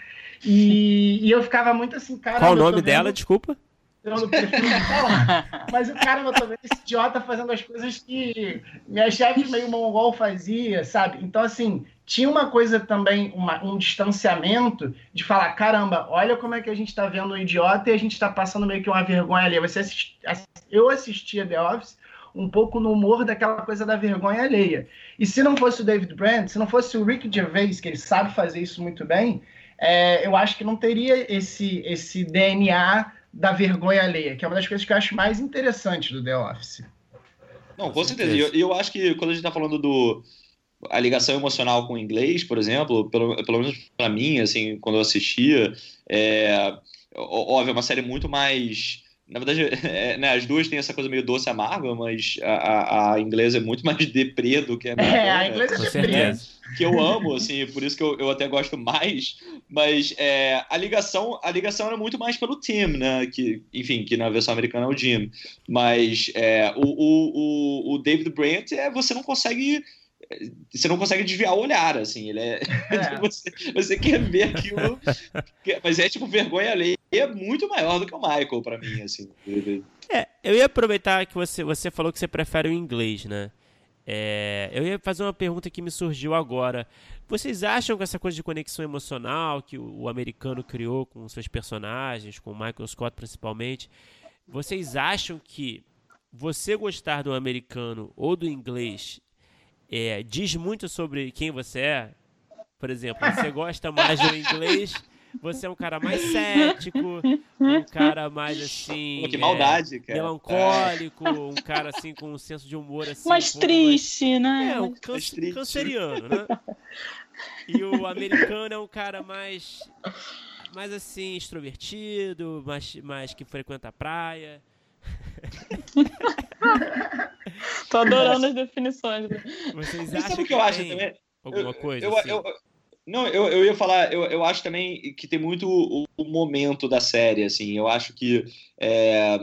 E, e, eu ficava muito assim, cara. Qual o nome dela, desculpa? Eu não prefiro falar. Mas o cara, eu tô vendo esse idiota fazendo as coisas que minha chefe meio mongol fazia, sabe? Então, assim, tinha uma coisa também, uma, um distanciamento de falar, caramba, olha como é que a gente está vendo o idiota e a gente está passando meio que uma vergonha ali. Você assisti, eu assistia The Office um pouco no humor daquela coisa da vergonha alheia. E se não fosse o David Brent, se não fosse o Rick Gervais, que ele sabe fazer isso muito bem, é, eu acho que não teria esse, esse DNA da vergonha alheia, que é uma das coisas que eu acho mais interessantes do The Office. Não, com certeza. E eu, eu, acho que quando a gente está falando do a ligação emocional com o inglês, por exemplo, pelo, pelo menos para mim, assim, quando eu assistia, é, óbvio, é uma série muito mais na verdade, [LAUGHS] é, né, as duas têm essa coisa meio doce amarga, mas a, a, a inglesa é muito [LAUGHS] mais deprê do que a minha. É, a inglesa é deprê. Que eu amo, assim, por isso que eu, eu até gosto mais. Mas é, a ligação a ligação era muito mais pelo Tim, né? Que, enfim, que na versão americana é o Jim. Mas é, o, o, o, David Brent, é, você não consegue você não consegue desviar o olhar, assim, ele é, é. [LAUGHS] você, você, quer ver aquilo, mas é tipo vergonha alheia é muito maior do que o Michael para mim, assim. É, eu ia aproveitar que você, você falou que você prefere o inglês, né? É, eu ia fazer uma pergunta que me surgiu agora. Vocês acham que essa coisa de conexão emocional que o, o americano criou com seus personagens, com o Michael Scott principalmente, vocês acham que você gostar do americano ou do inglês é, diz muito sobre quem você é? Por exemplo, você gosta mais do inglês, você é um cara mais cético, um cara mais assim. Pô, que maldade, é, cara. Melancólico, um cara assim com um senso de humor assim. mais um triste, né? mais- É, um triste. canceriano, né? E o americano é um cara mais. Mais assim, extrovertido, mais, mais que frequenta a praia. [LAUGHS] [LAUGHS] Tô adorando as definições. Vocês Mas acham sabe o que eu acho também? alguma coisa? eu, assim? eu- não, eu, eu ia falar, eu, eu acho também que tem muito o, o momento da série, assim, eu acho que é,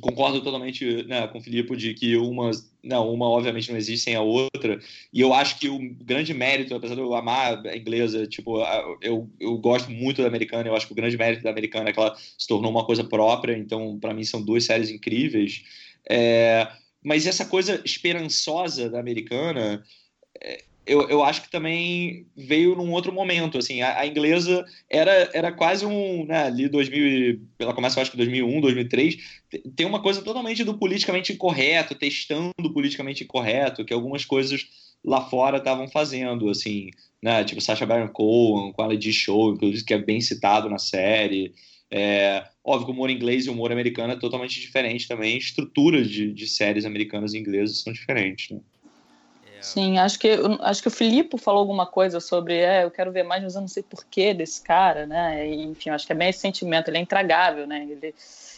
concordo totalmente né, com o Filipe de que uma, não, uma obviamente não existe sem a outra, e eu acho que o grande mérito, apesar de eu amar a inglesa, tipo, eu, eu gosto muito da americana, eu acho que o grande mérito da americana é que ela se tornou uma coisa própria, então para mim são duas séries incríveis, é, mas essa coisa esperançosa da americana eu, eu acho que também veio num outro momento, assim, a, a inglesa era, era quase um, né, ali 2000, e- ela começa acho que 2001, 2003, te- tem uma coisa totalmente do politicamente incorreto, testando o politicamente incorreto, que algumas coisas lá fora estavam fazendo, assim, né, tipo Sacha Baron Cohen, com a Lady Show, inclusive, que é bem citado na série, é, óbvio que o humor inglês e o humor americano é totalmente diferente também, estruturas de, de séries americanas e inglesas são diferentes, né? É, Sim, acho que, acho que o Filipe falou alguma coisa sobre, é, eu quero ver mais, mas eu não sei porquê desse cara, né? E, enfim, acho que é bem esse sentimento, ele é intragável, né? Ele,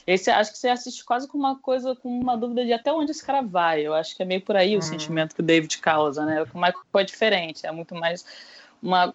esse, acho que você assiste quase com uma coisa, com uma dúvida de até onde esse cara vai. Eu acho que é meio por aí o Uhum. sentimento que o David causa, né? O Michael é diferente, é muito mais uma.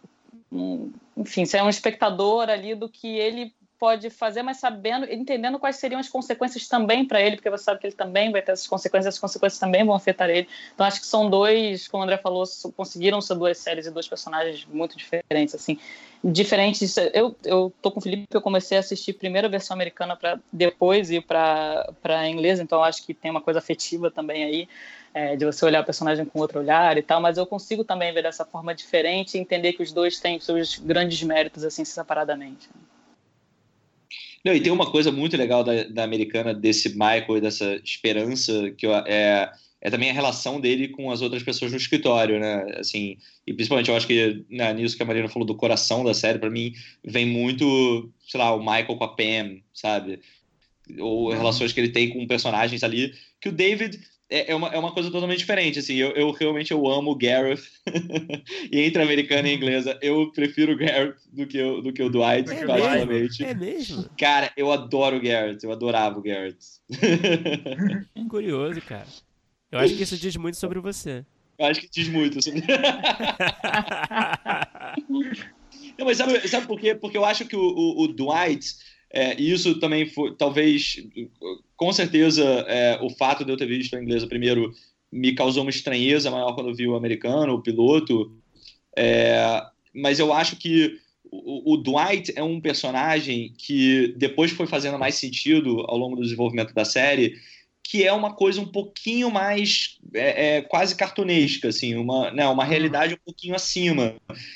um- enfim, você é um espectador ali do que ele pode fazer, mas sabendo, entendendo quais seriam as consequências também para ele, porque você sabe que ele também vai ter essas consequências, as consequências também vão afetar ele. Então acho que são dois, como o André falou, conseguiram ser duas séries e dois personagens muito diferentes, assim, diferentes. Eu eu tô com o Felipe, eu comecei a assistir primeiro a versão americana para depois ir para para inglesa, então acho que tem uma coisa afetiva também aí. é, de você olhar o personagem com outro olhar e tal, mas eu consigo também ver dessa forma diferente e entender que os dois têm seus grandes méritos assim separadamente. Não, e tem uma coisa muito legal da, da americana, desse Michael e dessa esperança, que é, é também a relação dele com as outras pessoas no escritório, né? Assim, e principalmente eu acho que né, nisso que a Marina falou do coração da série, pra mim, vem muito, sei lá, o Michael com a Pam, sabe? Ou relações que ele tem com personagens ali, que o David é, é uma, é uma coisa totalmente diferente, assim, eu, eu realmente eu amo o Gareth, [LAUGHS] e entre americana e inglesa, eu prefiro o Gareth do que, o- do que o Dwight, É particularmente. mesmo? É mesmo? Cara, eu adoro o Garrett, eu adorava o Garrett. [LAUGHS] Curioso, cara. Eu acho que isso diz muito sobre você. eu acho que diz muito sobre. [LAUGHS] Não, mas sabe, sabe por quê? Porque eu acho que o, o, o Dwight, é, isso também foi, talvez, com certeza, é, o fato de eu ter visto a inglesa primeiro me causou uma estranheza maior quando vi o americano, o piloto. É, mas eu acho que o, o Dwight é um personagem que depois foi fazendo mais sentido ao longo do desenvolvimento da série, que é uma coisa um pouquinho mais é, é, quase cartunesca, assim, uma, né, uma realidade um pouquinho acima.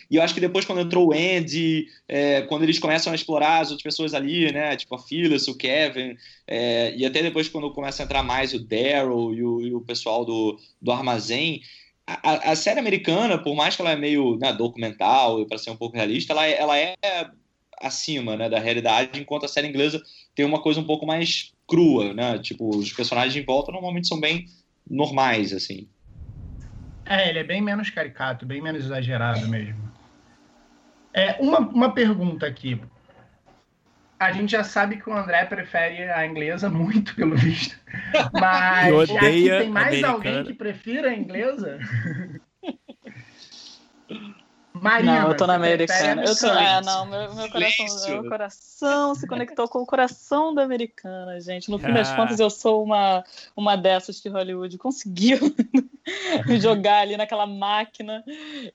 E eu acho que depois, quando entrou o Andy, é, quando eles começam a explorar as outras pessoas ali, né, tipo a Phyllis, o Kevin, é, e até depois, quando começa a entrar mais o Daryl e o, e o pessoal do, do armazém, a, a, série americana, por mais que ela é meio né, documental e para ser um pouco realista, ela, é- ela é acima né, da realidade, enquanto a série inglesa tem uma coisa um pouco mais crua, né? Tipo, os personagens em volta normalmente são bem normais, assim. É, ele é bem menos caricato, bem menos exagerado mesmo. É, uma, uma pergunta aqui. A gente já sabe que o André prefere a inglesa [LAUGHS] muito, pelo visto. Mas E aqui odeia tem mais americana. alguém que prefira a inglesa? [LAUGHS] Marina, não, eu tô na americana. Eu tô, é, não, meu, meu coração, meu coração se conectou com o coração da americana, gente. No fim das Ah. contas, eu sou uma, uma dessas que Hollywood conseguiu me [LAUGHS] jogar ali naquela máquina.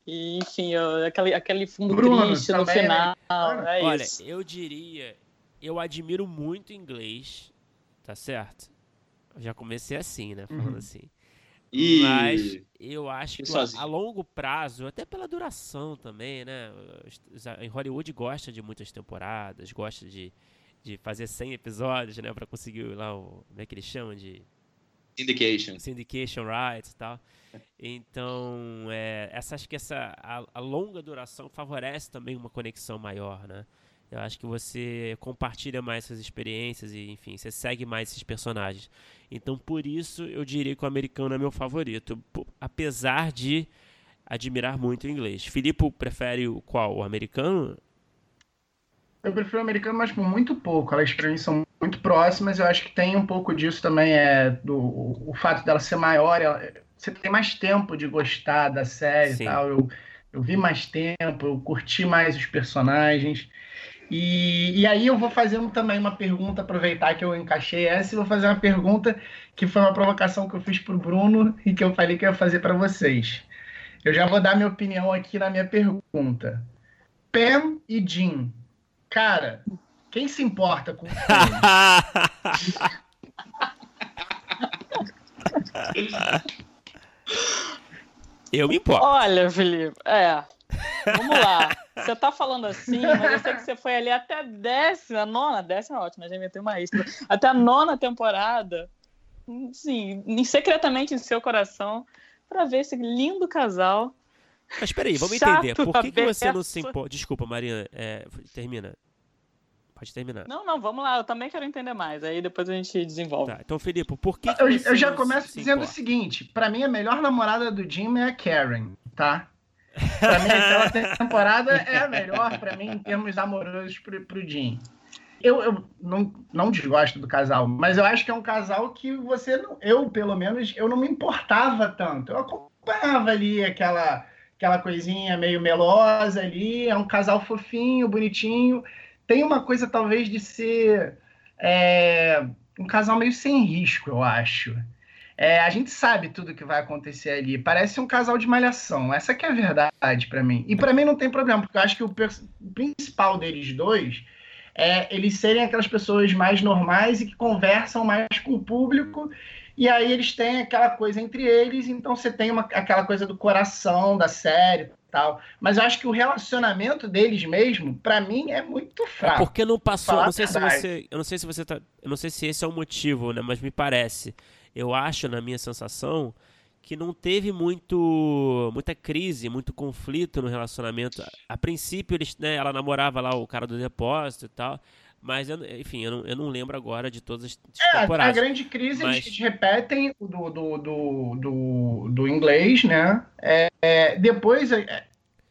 E, enfim, eu- aquele, aquele fundo Bruno, triste no também é final. É Olha, isso. eu diria, eu admiro muito inglês, tá certo? Eu já comecei assim, né? Falando Uhum. assim. E Mas eu acho que sozinho? a longo prazo, até pela duração também, né? Em Hollywood gosta de muitas temporadas, gosta de, de fazer 100 episódios, né? Pra conseguir lá o. Como é que eles chamam? De. Syndication. Syndication rights e tal. Então, é, essa, acho que essa, a, a, longa duração favorece também uma conexão maior, né? Eu acho que você compartilha mais essas experiências e, enfim, você segue mais esses personagens. Então, por isso, eu diria que o americano é meu favorito, apesar de admirar muito o inglês. Filipe prefere o qual? O americano? Eu prefiro o americano, mas por muito pouco. Elas para mim são muito próximas. Eu acho que tem um pouco disso também é do o fato dela ser maior. Ela, você tem mais tempo de gostar da série e tal. Eu, eu vi mais tempo, eu curti mais os personagens. E, e aí eu vou fazer também uma pergunta, aproveitar que eu encaixei essa, e vou fazer uma pergunta que foi uma provocação que eu fiz para o Bruno e que eu falei que eu ia fazer para vocês. Eu já vou dar minha opinião aqui na minha pergunta. Pam e Jim. Cara, quem se importa com [LAUGHS] Eu me importo. Olha, Felipe, é. Vamos lá. Você tá falando assim, mas eu sei que você foi ali até a décima, nona, décima é ótima, já meteu uma extra. Até a nona temporada. Sim, secretamente em seu coração para ver esse lindo casal. Mas peraí, vamos entender. Por que, que você não se importa? Desculpa, Marina, é, termina. Pode terminar. Não, não, vamos lá. Eu também quero entender mais. Aí depois a gente desenvolve. Tá, então, Felipe, por que, que eu, eu, já começo dizendo importa? o seguinte: para mim, a melhor namorada do Jim é a Karen, tá? Pra mim, aquela [LAUGHS] temporada é a melhor para mim em termos amorosos pro, pro Jim eu, eu não, não desgosto do casal, mas eu acho que é um casal que você, não, eu pelo menos, eu não me importava tanto. Eu acompanhava ali aquela, aquela coisinha meio melosa ali, é um casal fofinho, bonitinho. Tem uma coisa talvez de ser é, um casal meio sem risco, eu acho. É, a gente sabe tudo que vai acontecer ali. Parece um casal de malhação. Essa que é a verdade para mim. E para mim não tem problema, porque eu acho que o principal deles dois é eles serem aquelas pessoas mais normais e que conversam mais com o público. E aí eles têm aquela coisa entre eles, então você tem uma, aquela coisa do coração da série tal. Mas eu acho que o relacionamento deles mesmo, para mim, é muito é fraco. É porque não passou, não sei se você, eu não sei se você tá, eu não sei se esse é o motivo, né, mas me parece. Eu acho na minha sensação que não teve muito muita crise, muito conflito no relacionamento. A princípio, eles, né, ela namorava lá o cara do depósito e tal. Mas, eu, enfim, eu não, eu não lembro agora de todas as é, temporadas. A grande crise, mas... eles repetem do, do, do, do, do inglês, né? É, é, depois,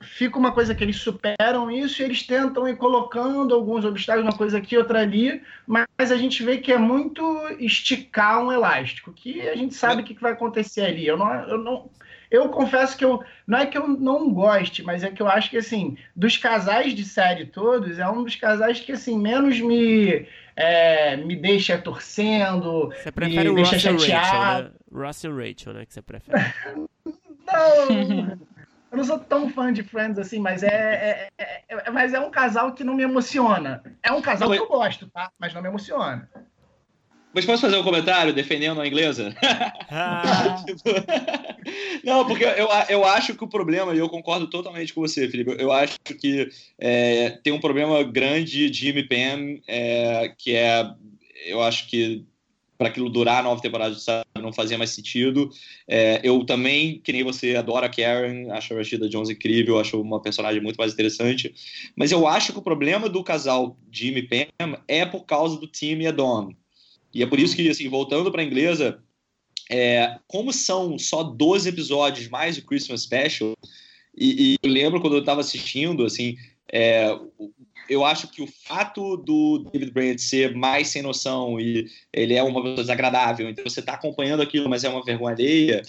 fica uma coisa que eles superam isso e eles tentam ir colocando alguns obstáculos, uma coisa aqui, outra ali, mas a gente vê que é muito esticar um elástico, que a gente sabe o que, que vai acontecer ali. Eu não, eu não, eu confesso que eu não é que eu não goste, mas é que eu acho que assim, dos casais de série todos, é um dos casais que assim menos me é, me deixa torcendo, você prefere me o deixa Russell chateado. Rachel, né? Russell Rachel, né, que você prefere? [LAUGHS] não. [LAUGHS] Eu não sou tão fã de Friends assim, mas é, é, é, é mas é um casal que não me emociona. É um casal não, que eu gosto, tá? Mas não me emociona. Mas posso fazer um comentário defendendo a inglesa? Ah. [LAUGHS] não, porque eu, eu acho que o problema, e eu concordo totalmente com você, Felipe, eu acho que é, tem um problema grande de Jimmy Pam, é, que é, eu acho que para aquilo durar a nova temporada sabe, não fazia mais sentido. É, eu também, que nem você, adoro a Karen, acho a Rashida Jones incrível, acho uma personagem muito mais interessante. Mas eu acho que o problema do casal Jimmy e Pam é por causa do time e a Dawn. E é por isso que, assim, voltando para a inglesa, é, como são só 12 episódios mais o Christmas Special, e, e eu lembro quando eu estava assistindo, assim, é, eu acho que o fato do David Brand ser mais sem noção e ele é uma pessoa desagradável, então você está acompanhando aquilo, mas é uma vergonha alheia,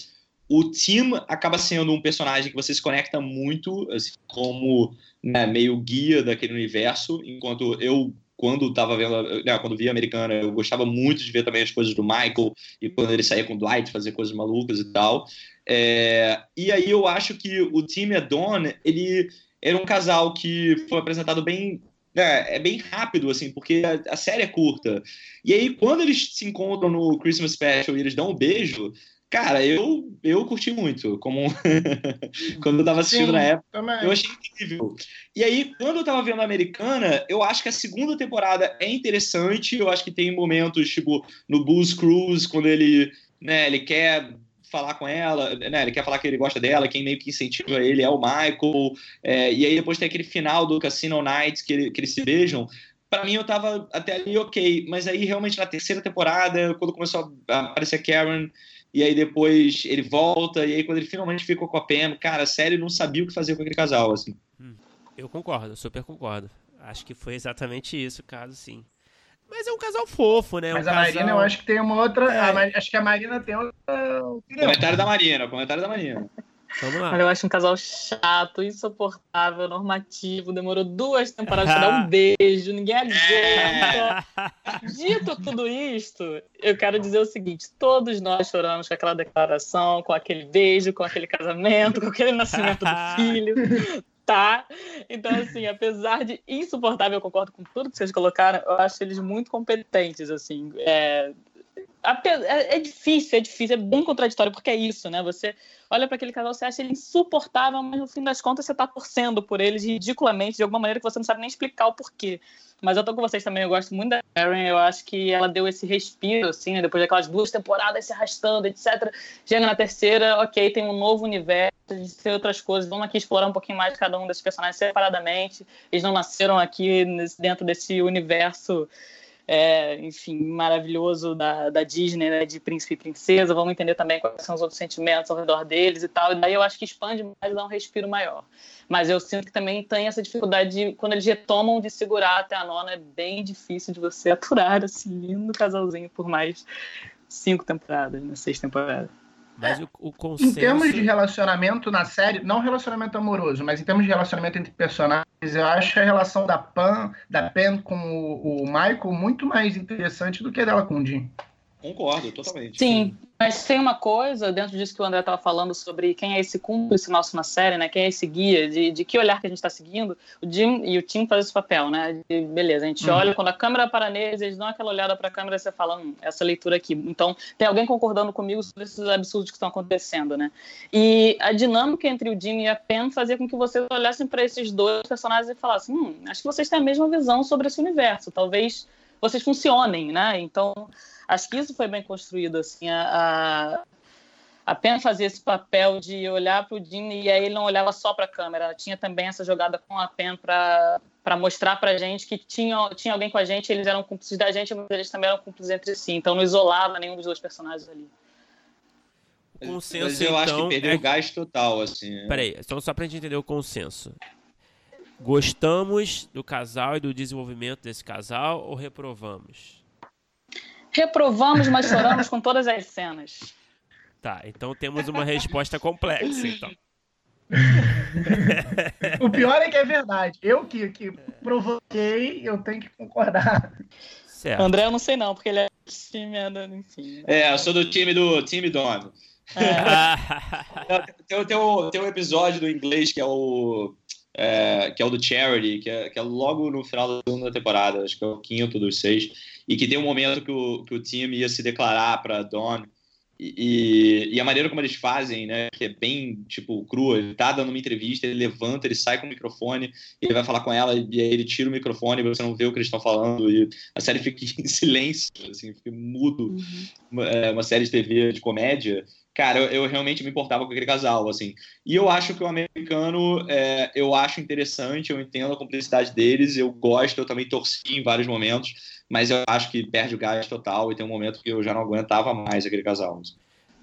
o Tim acaba sendo um personagem que você se conecta muito, assim, como né, meio guia daquele universo, enquanto eu quando estava vendo, né, quando via Americana, eu gostava muito de ver também as coisas do Michael e quando ele saía com o Dwight, fazer coisas malucas e tal. É, e aí eu acho que o time Adon, ele era um casal que foi apresentado bem é, é, bem rápido, assim, porque a, a, série é curta. E aí, quando eles se encontram no Christmas Special e eles dão um beijo, cara, eu, eu curti muito. Como [LAUGHS] quando eu tava assistindo Sim, na época, também. eu achei incrível. E aí, quando eu tava vendo a americana, eu acho que a segunda temporada é interessante. Eu acho que tem momentos, tipo, no Blues Cruise, quando ele né? Ele quer falar com ela, né? Ele quer falar que ele gosta dela, quem meio que incentiva ele é o Michael. É, e aí depois tem aquele final do Casino Nights que, ele, que eles se beijam. Para mim eu tava até ali ok, mas aí realmente na terceira temporada, quando começou a aparecer a Karen, e aí depois ele volta, e aí quando ele finalmente ficou com a Pam, cara, a série não sabia o que fazer com aquele casal, assim. Hum, eu concordo, super concordo. Acho que foi exatamente isso o caso, sim. Mas é um casal fofo, né? Mas um a casal... Marina, eu acho que tem uma outra. É. acho que a Marina tem outra. Comentário da Marina, comentário da Marina. Vamos lá. eu acho um casal chato, insuportável, normativo. Demorou duas temporadas pra dar um [LAUGHS] beijo, ninguém aguenta. É. Dito tudo isto, eu quero dizer o seguinte: todos nós choramos com aquela declaração, com aquele beijo, com aquele casamento, com aquele nascimento do [LAUGHS] filho tá? Então, assim, apesar de insuportável, eu concordo com tudo que vocês colocaram, eu acho eles muito competentes, assim. É, é, é difícil, é difícil, é bem contraditório, porque é isso, né? Você olha para aquele casal, você acha ele insuportável, mas no fim das contas você tá torcendo por eles ridiculamente, de alguma maneira que você não sabe nem explicar o porquê. Mas eu tô com vocês também, eu gosto muito da Karen, eu acho que ela deu esse respiro, assim, né? depois daquelas duas temporadas se arrastando, etc. Chega na terceira, ok, tem um novo universo, de ter outras coisas, vamos aqui explorar um pouquinho mais cada um desses personagens separadamente. Eles não nasceram aqui dentro desse universo é, enfim, maravilhoso da, da Disney, né, de príncipe e princesa, vamos entender também quais são os outros sentimentos ao redor deles e tal, e daí eu acho que expande mais dá um respiro maior. Mas eu sinto que também tem essa dificuldade de, quando eles retomam de segurar até a nona, é bem difícil de você [LAUGHS] aturar esse lindo casalzinho por mais cinco temporadas, né, seis temporadas. Mas o, o consenso... Em termos de relacionamento na série, não relacionamento amoroso, mas em termos de relacionamento entre personagens, eu acho a relação da Pan, da Pen com o, o Michael muito mais interessante do que a dela com o Jim. Concordo, totalmente. Sim, mas tem uma coisa dentro disso que o André estava falando sobre quem é esse cúmplice nosso na série, né? Quem é esse guia, de, de que olhar que a gente está seguindo. O Jim e o Tim fazem esse papel, né? De, beleza, a gente uhum. olha, quando a câmera para neles, eles dão aquela olhada para a câmera e você fala, hum, essa leitura aqui. Então, tem alguém concordando comigo sobre esses absurdos que estão acontecendo, né? E a dinâmica entre o Jim e a Pen fazia com que vocês olhassem para esses dois personagens e falassem, hum, acho que vocês têm a mesma visão sobre esse universo. Talvez vocês funcionem, né? Então acho que isso foi bem construído, assim, a, a Pen fazia esse papel de olhar para o Dini e aí ele não olhava só para a câmera, ela tinha também essa jogada com a Pen para para mostrar para a gente que tinha, tinha alguém com a gente, eles eram cúmplices da gente, mas eles também eram cúmplices entre si, então não isolava nenhum dos dois personagens ali. O consenso, mas eu então, acho que perdeu é... o gás total, assim. Né? Peraí, então só para a gente entender o consenso. Gostamos do casal e do desenvolvimento desse casal ou reprovamos? Reprovamos, mas choramos com todas as cenas. Tá, então temos uma resposta complexa, então. o pior é que é verdade. Eu que, que provoquei, eu tenho que concordar. Certo. André, eu não sei não, porque ele é time, enfim. É, eu sou do time do time Dono. É. [LAUGHS] tem, tem, um, tem um episódio do inglês que é o é, que é o do Charity, que é, que é, logo no final da segunda temporada, acho que é o quinto dos seis, e que tem um momento que o, que o time ia se declarar para Don, e, e, a maneira como eles fazem, né, que é bem, tipo, crua, ele tá dando uma entrevista, ele levanta, ele sai com o microfone, ele vai falar com ela, e aí ele tira o microfone, você não vê o que eles estão falando, e a série fica [LAUGHS] em silêncio, assim, fica mudo, uhum. uma, é, uma série de TV de comédia, cara, eu, eu, realmente me importava com aquele casal, assim. E eu acho que o americano, é, eu acho interessante, eu entendo a cumplicidade deles, eu gosto, eu também torci em vários momentos, mas eu acho que perde o gás total e tem um momento que eu já não aguentava mais aquele casal. Assim.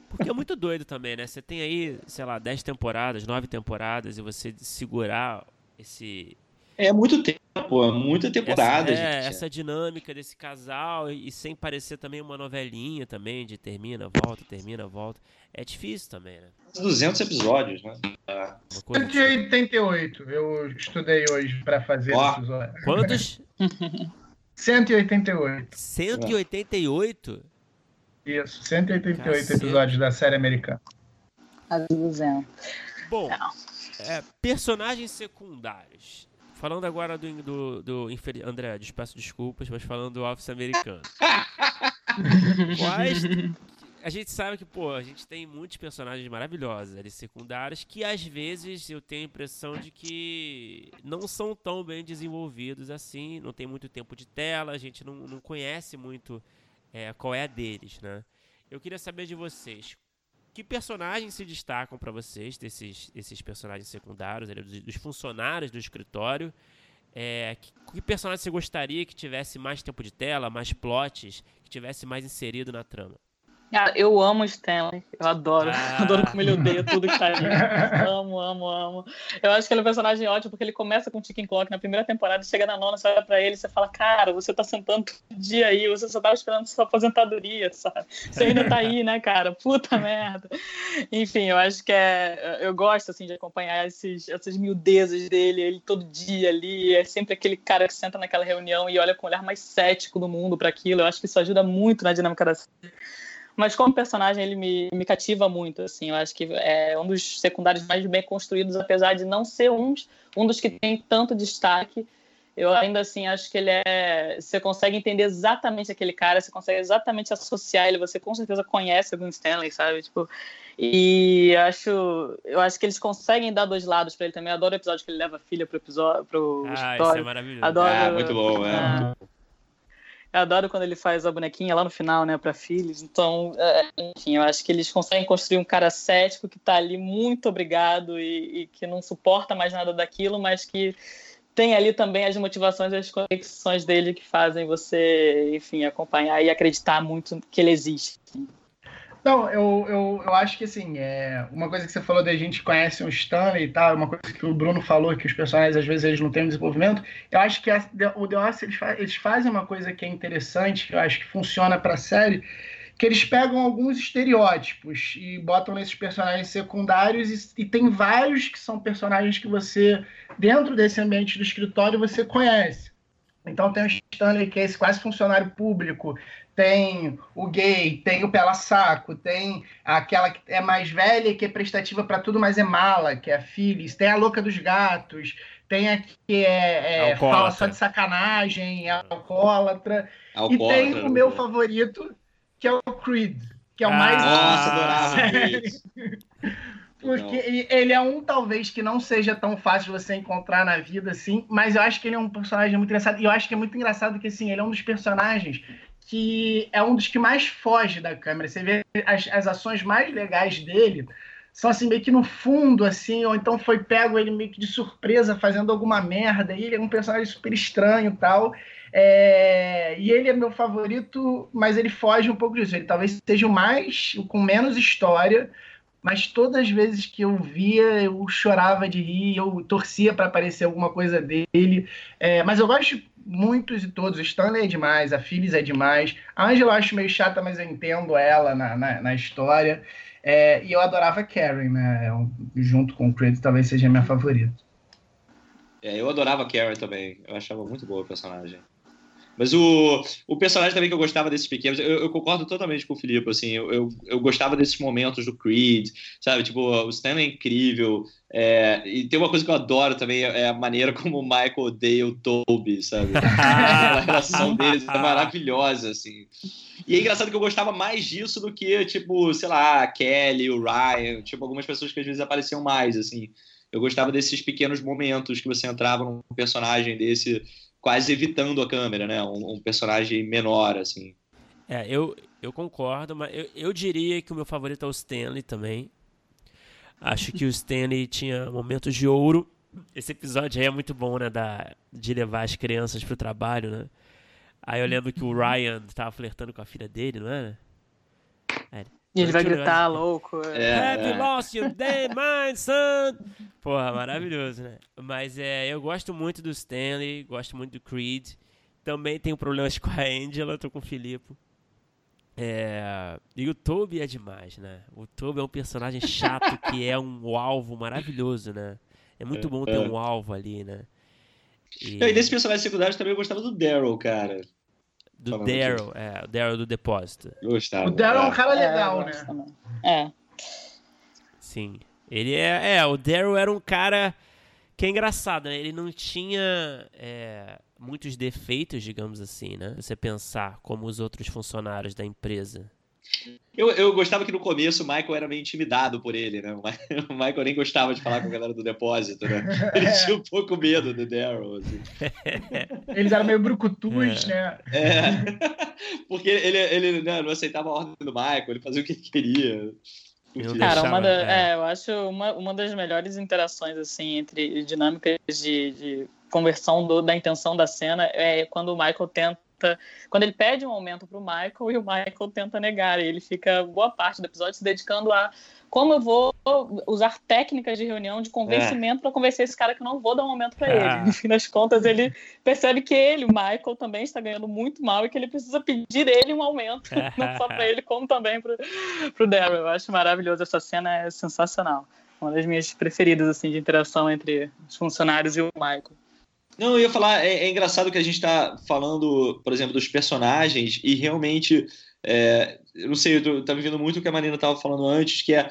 Porque é muito doido também, né? Você tem aí, sei lá, 10 temporadas, 9 temporadas, e você segurar esse, é muito tempo, é muita temporada. Essa, é, essa dinâmica desse casal e, e, sem parecer também uma novelinha também, de termina, volta, termina, volta. É difícil também, né? 200 episódios, né? É. 188, eu estudei hoje para fazer oh. episódio. Quantos? [LAUGHS] 188. 188? Isso, 188 Cacete. episódios da série americana. A 200. Bom, é, personagens secundários. Falando agora do, do, do André, peço desculpas, mas falando do Office americano. [LAUGHS] Quais. A gente sabe que, pô, a gente tem muitos personagens maravilhosos ali, secundários, que às vezes eu tenho a impressão de que não são tão bem desenvolvidos assim, não tem muito tempo de tela, a gente não, não conhece muito é, qual é a deles, né? eu queria saber de vocês. Que personagens se destacam para vocês, desses, personagens secundários, dos, dos funcionários do escritório? É, que, que, personagem você gostaria que tivesse mais tempo de tela, mais plots, que tivesse mais inserido na trama? Ah, eu amo Stanley, eu adoro, [LAUGHS] ah. adoro como ele odeia tudo que tá ali. amo, amo, amo. Eu acho que ele é um personagem ótimo porque ele começa com o Chicken Clock na primeira temporada, chega na nona, você olha pra ele e você fala, cara, você tá sentando todo dia aí, você só tava esperando sua aposentadoria, sabe? Você ainda tá aí, né, cara? Puta merda. Enfim, eu acho que é. Eu gosto, assim, de acompanhar esses, essas miudezas dele, ele todo dia ali, é sempre aquele cara que senta naquela reunião e olha com o olhar mais cético do mundo para aquilo. Eu acho que isso ajuda muito na dinâmica da série. Mas como personagem ele me, me cativa muito, assim, eu acho que é um dos secundários mais bem construídos, apesar de não ser um, um dos que tem tanto destaque. Eu ainda assim acho que ele é. Você consegue entender exatamente aquele cara, você consegue exatamente associar ele, você com certeza conhece algum Stanley, sabe? Tipo, e acho, eu acho que eles conseguem dar dois lados para ele também. Eu adoro o episódio que ele leva a filha pro episódio, pro ah, escritório. Isso é maravilhoso. Adoro, é, muito bom, é. Ah, eu adoro quando ele faz a bonequinha lá no final, né, para filhos. Então, é, enfim, eu acho que eles conseguem construir um cara cético que tá ali muito obrigado e, e, que não suporta mais nada daquilo, mas que tem ali também as motivações e as conexões dele que fazem você, enfim, acompanhar e acreditar muito que ele existe. Não, eu, eu, eu acho que assim, é, uma coisa que você falou da gente conhece o Stanley e tal, uma coisa que o Bruno falou, que os personagens às vezes eles não têm desenvolvimento, eu acho que a, o The Office eles, eles fazem uma coisa que é interessante, que eu acho que funciona para a série, que eles pegam alguns estereótipos e botam nesses personagens secundários e, e, tem vários que são personagens que você, dentro desse ambiente do escritório, você conhece. Então tem o Stanley, que é esse quase funcionário público, tem o gay, tem o pela saco, tem aquela que é mais velha que é prestativa para tudo, mas é mala, que é a Phyllis, tem a louca dos gatos, tem a que é, é fala só de sacanagem, é alcoólatra, alcoólatra e tem o meu favorito, que é o Creed, que é o ah, mais. Nossa, adorava! [LAUGHS] Porque ele é um, talvez, que não seja tão fácil de você encontrar na vida, assim, mas eu acho que ele é um personagem muito engraçado. E eu acho que é muito engraçado que, assim, ele é um dos personagens que é um dos que mais foge da câmera. Você vê as, as ações mais legais dele são assim meio que no fundo assim, ou então foi pego ele meio que de surpresa fazendo alguma merda. E ele é um personagem super estranho, tal. É... e ele é meu favorito, mas ele foge um pouco disso. Ele talvez seja o mais com menos história, mas todas as vezes que eu via, eu chorava de rir, eu torcia para aparecer alguma coisa dele. É... mas eu gosto muitos e todos. O Stanley é demais, a Phyllis é demais. A Angela eu acho meio chata, mas eu entendo ela na, na, na história. É, e eu adorava Karen, né? É junto com o Creed, talvez seja minha favorita. É, eu adorava Karen também. Eu achava muito boa a personagem. Mas o, o personagem também que eu gostava desses pequenos, eu, eu concordo totalmente com o Filipe, assim, eu, eu, eu, gostava desses momentos do Creed, sabe? Tipo, o Stanley é incrível, é, e tem uma coisa que eu adoro também, é a maneira como o Michael odeia o Toby, sabe? a [LAUGHS] relação deles é maravilhosa, assim. E é engraçado que eu gostava mais disso do que, tipo, sei lá, a Kelly, o Ryan, tipo, algumas pessoas que às vezes apareciam mais, assim. Eu gostava desses pequenos momentos que você entrava num personagem desse quase evitando a câmera, né? Um, um personagem menor, assim. É, eu, eu concordo, mas eu, eu diria que o meu favorito é o Stanley também. Acho que o Stanley tinha momentos de ouro. Esse episódio aí é muito bom, né? Da, de levar as crianças pro trabalho, né? Aí eu lembro que o Ryan tava flertando com a filha dele, não é? é e ele vai gritar, louco. É. Have you lost your damn mind, son? Porra, maravilhoso, né? Mas é, eu gosto muito do Stanley, gosto muito do Creed. Também tenho problemas [LAUGHS] com a Angela, tô com o Filipe. É... E o Toby é demais, né? O Toby é um personagem chato que é um alvo maravilhoso, né? É muito bom ter é. um alvo ali, né? E, e desse personagem secundário também eu gostava do Daryl, cara. Do Daryl, é, o Daryl do depósito. Gostava. O Daryl é um cara legal, é, né? É. Sim. Ele é. É, o Daryl era um cara que é engraçado, né? Ele não tinha é, muitos defeitos, digamos assim, né? Você pensar como os outros funcionários da empresa. Eu, eu gostava que no começo o Michael era meio intimidado por ele, né? O [LAUGHS] Michael nem gostava de falar com a galera do depósito, né? [LAUGHS] Ele é. tinha um pouco medo do Daryl. Assim. [LAUGHS] Eles eram meio brucutus, é. né? É. Porque ele, ele né, não aceitava a ordem do Michael, ele fazia o que ele queria. Cara, uma da, é. é. eu acho uma, uma das melhores interações assim entre dinâmicas de, de conversão do, da intenção da cena é quando o Michael tenta quando ele pede um aumento para o Michael e o Michael tenta negar, e ele fica boa parte do episódio se dedicando a como eu vou usar técnicas de reunião de convencimento é. para convencer esse cara que eu não vou dar um aumento para ele. Ah. No fim das contas, ele percebe que ele, o Michael, também está ganhando muito mal e que ele precisa pedir ele um aumento, [LAUGHS] não só para ele, como também para o Daryl. Eu acho maravilhoso essa cena, é sensacional. Uma das minhas preferidas assim de interação entre os funcionários e o Michael. Não, eu ia falar, é, é engraçado que a gente está falando, por exemplo, dos personagens e realmente é, eu não sei, eu tá me vendo muito o que a Marina estava falando antes, que é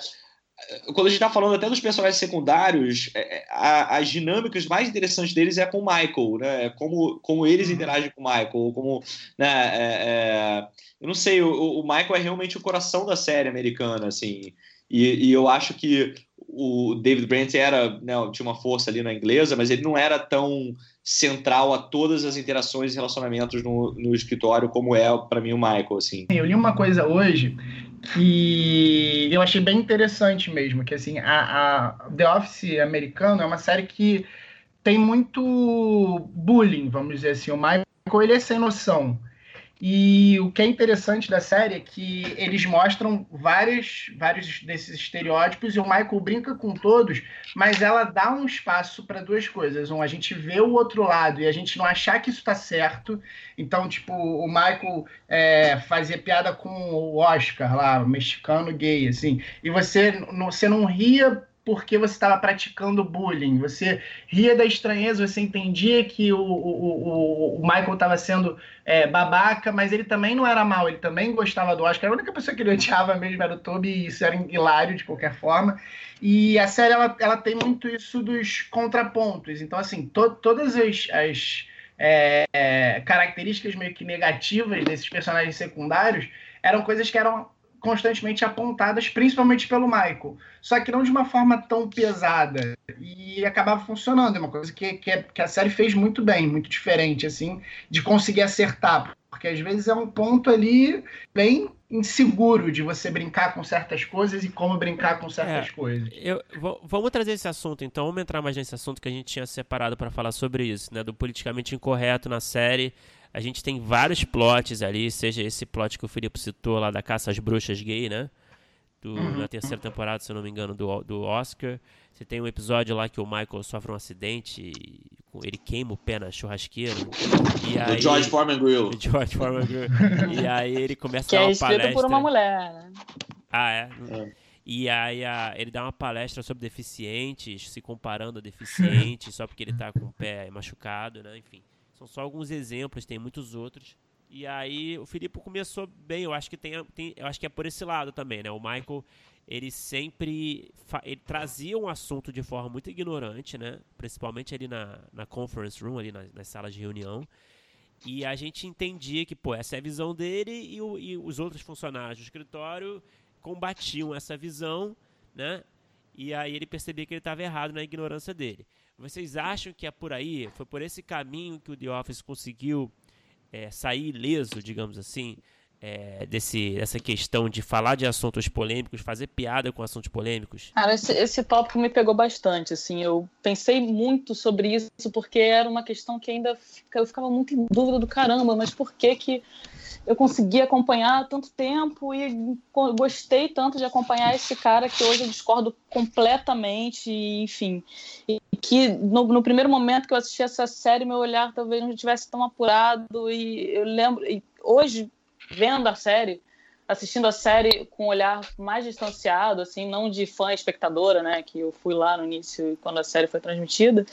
quando a gente está falando até dos personagens secundários, é, é, a, as dinâmicas mais interessantes deles é com o Michael, né? É como, como eles uhum. interagem com o Michael, como, né? É, é, eu não sei, o, o, Michael é realmente o coração da série americana, assim. E, e eu acho que o David Brent era, né, tinha uma força ali na inglesa, mas ele não era tão central a todas as interações e relacionamentos no, no escritório como é para mim o Michael, assim. Eu li uma coisa hoje que eu achei bem interessante mesmo, que assim, a, a The Office americano é uma série que tem muito bullying, vamos dizer assim. O Michael ele é sem noção. E o que é interessante da série é que eles mostram vários, vários desses estereótipos e o Michael brinca com todos, mas ela dá um espaço para duas coisas. Um, a gente vê o outro lado e a gente não achar que isso está certo. Então, tipo, o Michael é, fazia piada com o Oscar lá, o mexicano gay, assim, e você, você não ria porque você estava praticando bullying. Você ria da estranheza, você entendia que o, o, o, Michael estava sendo é, babaca, mas ele também não era mal, ele também gostava do Oscar. A única pessoa que ele [LAUGHS] odiava mesmo era o Toby, e isso era hilário de qualquer forma. E a série ela, ela tem muito isso dos contrapontos. Então, assim, to, todas as, as é, é, características meio que negativas desses personagens secundários eram coisas que eram constantemente apontadas, principalmente pelo Michael. Só que não de uma forma tão pesada. E acabava funcionando. É uma coisa que, que, que, a série fez muito bem, muito diferente, assim, de conseguir acertar. Porque às vezes é um ponto ali bem inseguro de você brincar com certas coisas e como brincar com certas é, coisas. Eu, vamos trazer esse assunto, então. Vamos entrar mais nesse assunto que a gente tinha separado para falar sobre isso, né? Do politicamente incorreto na série a gente tem vários plots ali, seja esse plot que o Felipe citou lá da caça às bruxas gay, né? Do, uhum. Na terceira temporada, se eu não me engano, do, do Oscar. Você tem um episódio lá que o Michael sofre um acidente, ele queima o pé na churrasqueira. E aí, o George Foreman Grill. George Foreman Grill. [LAUGHS] e aí ele começa que a dar é uma palestra. É por uma mulher, né? Ah, é? é. E aí a, ele dá uma palestra sobre deficientes, se comparando a deficientes, só porque ele tá com o pé machucado, né? Enfim. São só alguns exemplos, tem muitos outros. E aí o Filipe começou bem, eu acho que tem, tem, eu acho que é por esse lado também, né? O Michael, ele sempre ele trazia um assunto de forma muito ignorante, né? Principalmente ali na, na conference room, ali nas, nas salas de reunião. E a gente entendia que, pô, essa é a visão dele e, o, e os outros funcionários do escritório combatiam essa visão, né? E aí ele percebia que ele estava errado na ignorância dele. Vocês acham que é por aí? Foi por esse caminho que o The Office conseguiu é, sair ileso, digamos assim, é, desse, dessa questão de falar de assuntos polêmicos, fazer piada com assuntos polêmicos? Cara, esse, esse tópico me pegou bastante, assim, eu pensei muito sobre isso, porque era uma questão que ainda eu ficava muito em dúvida do caramba, mas por que que eu consegui acompanhar há tanto tempo e gostei tanto de acompanhar esse cara que hoje eu discordo completamente, enfim. E que no, no primeiro momento que eu assisti essa série, meu olhar talvez não estivesse tão apurado. E eu lembro, e hoje, vendo a série, assistindo a série com um olhar mais distanciado, assim, não de fã espectadora, né, que eu fui lá no início quando a série foi transmitida,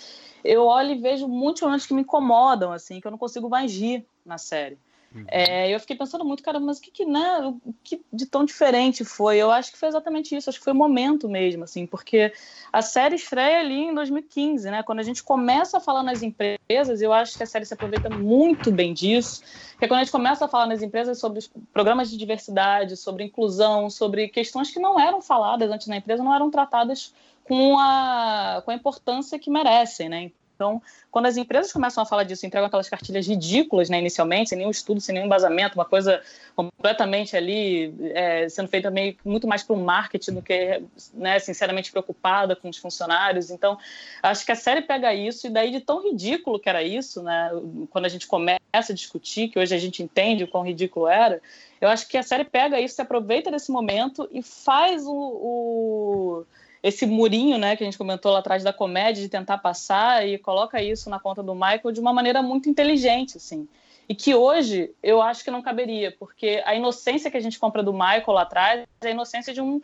eu olho e vejo muitos momentos que me incomodam, assim, que eu não consigo mais rir na série. Uhum. É, eu fiquei pensando muito, cara, mas o que, que, né, o que de tão diferente foi? Eu acho que foi exatamente isso, acho que foi o momento mesmo, assim, porque a série estreia ali em 2015, né? Quando a gente começa a falar nas empresas, eu acho que a série se aproveita muito bem disso, que é quando a gente começa a falar nas empresas sobre programas de diversidade, sobre inclusão, sobre questões que não eram faladas antes na empresa, não eram tratadas com a, com a importância que merecem, né? Então, quando as empresas começam a falar disso, entregam aquelas cartilhas ridículas, né, inicialmente, sem nenhum estudo, sem nenhum embasamento, uma coisa completamente ali é, sendo feita meio muito mais para o marketing do que, né, sinceramente preocupada com os funcionários. Então, acho que a série pega isso e daí de tão ridículo que era isso, né, quando a gente começa a discutir, que hoje a gente entende o quão ridículo era, eu acho que a série pega isso, se aproveita desse momento e faz o, o esse murinho, né, que a gente comentou lá atrás da comédia, de tentar passar e coloca isso na conta do Michael de uma maneira muito inteligente, assim. E que hoje eu acho que não caberia, porque a inocência que a gente compra do Michael lá atrás é a inocência de um,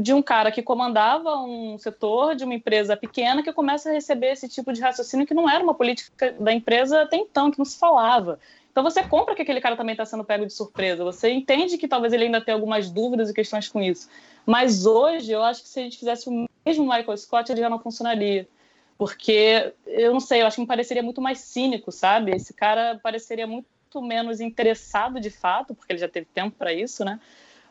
de um cara que comandava um setor de uma empresa pequena que começa a receber esse tipo de raciocínio que não era uma política da empresa até então, que não se falava. Então você compra que aquele cara também está sendo pego de surpresa, você entende que talvez ele ainda tenha algumas dúvidas e questões com isso. Mas hoje eu acho que se a gente fizesse o mesmo Michael Scott, ele já não funcionaria. Porque, eu não sei, eu acho que me pareceria muito mais cínico, sabe? Esse cara pareceria muito menos interessado de fato, porque ele já teve tempo para isso, né?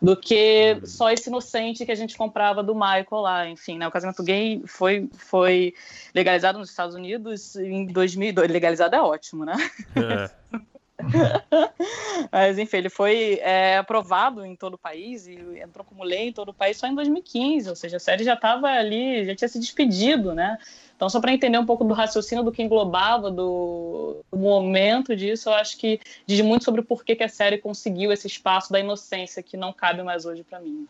do que só esse inocente que a gente comprava do Michael lá. Enfim, né, o casamento gay foi, foi legalizado nos Estados Unidos em 2002. Legalizado é ótimo, né? É. [LAUGHS] [LAUGHS] Mas, enfim, ele foi é, aprovado em todo o país e entrou como lei em todo o país só em 2015, ou seja, a série já estava ali, já tinha se despedido, né? Então, só para entender um pouco do raciocínio do que englobava, do, do, momento disso, eu acho que diz muito sobre o porquê que a série conseguiu esse espaço da inocência que não cabe mais hoje para mim.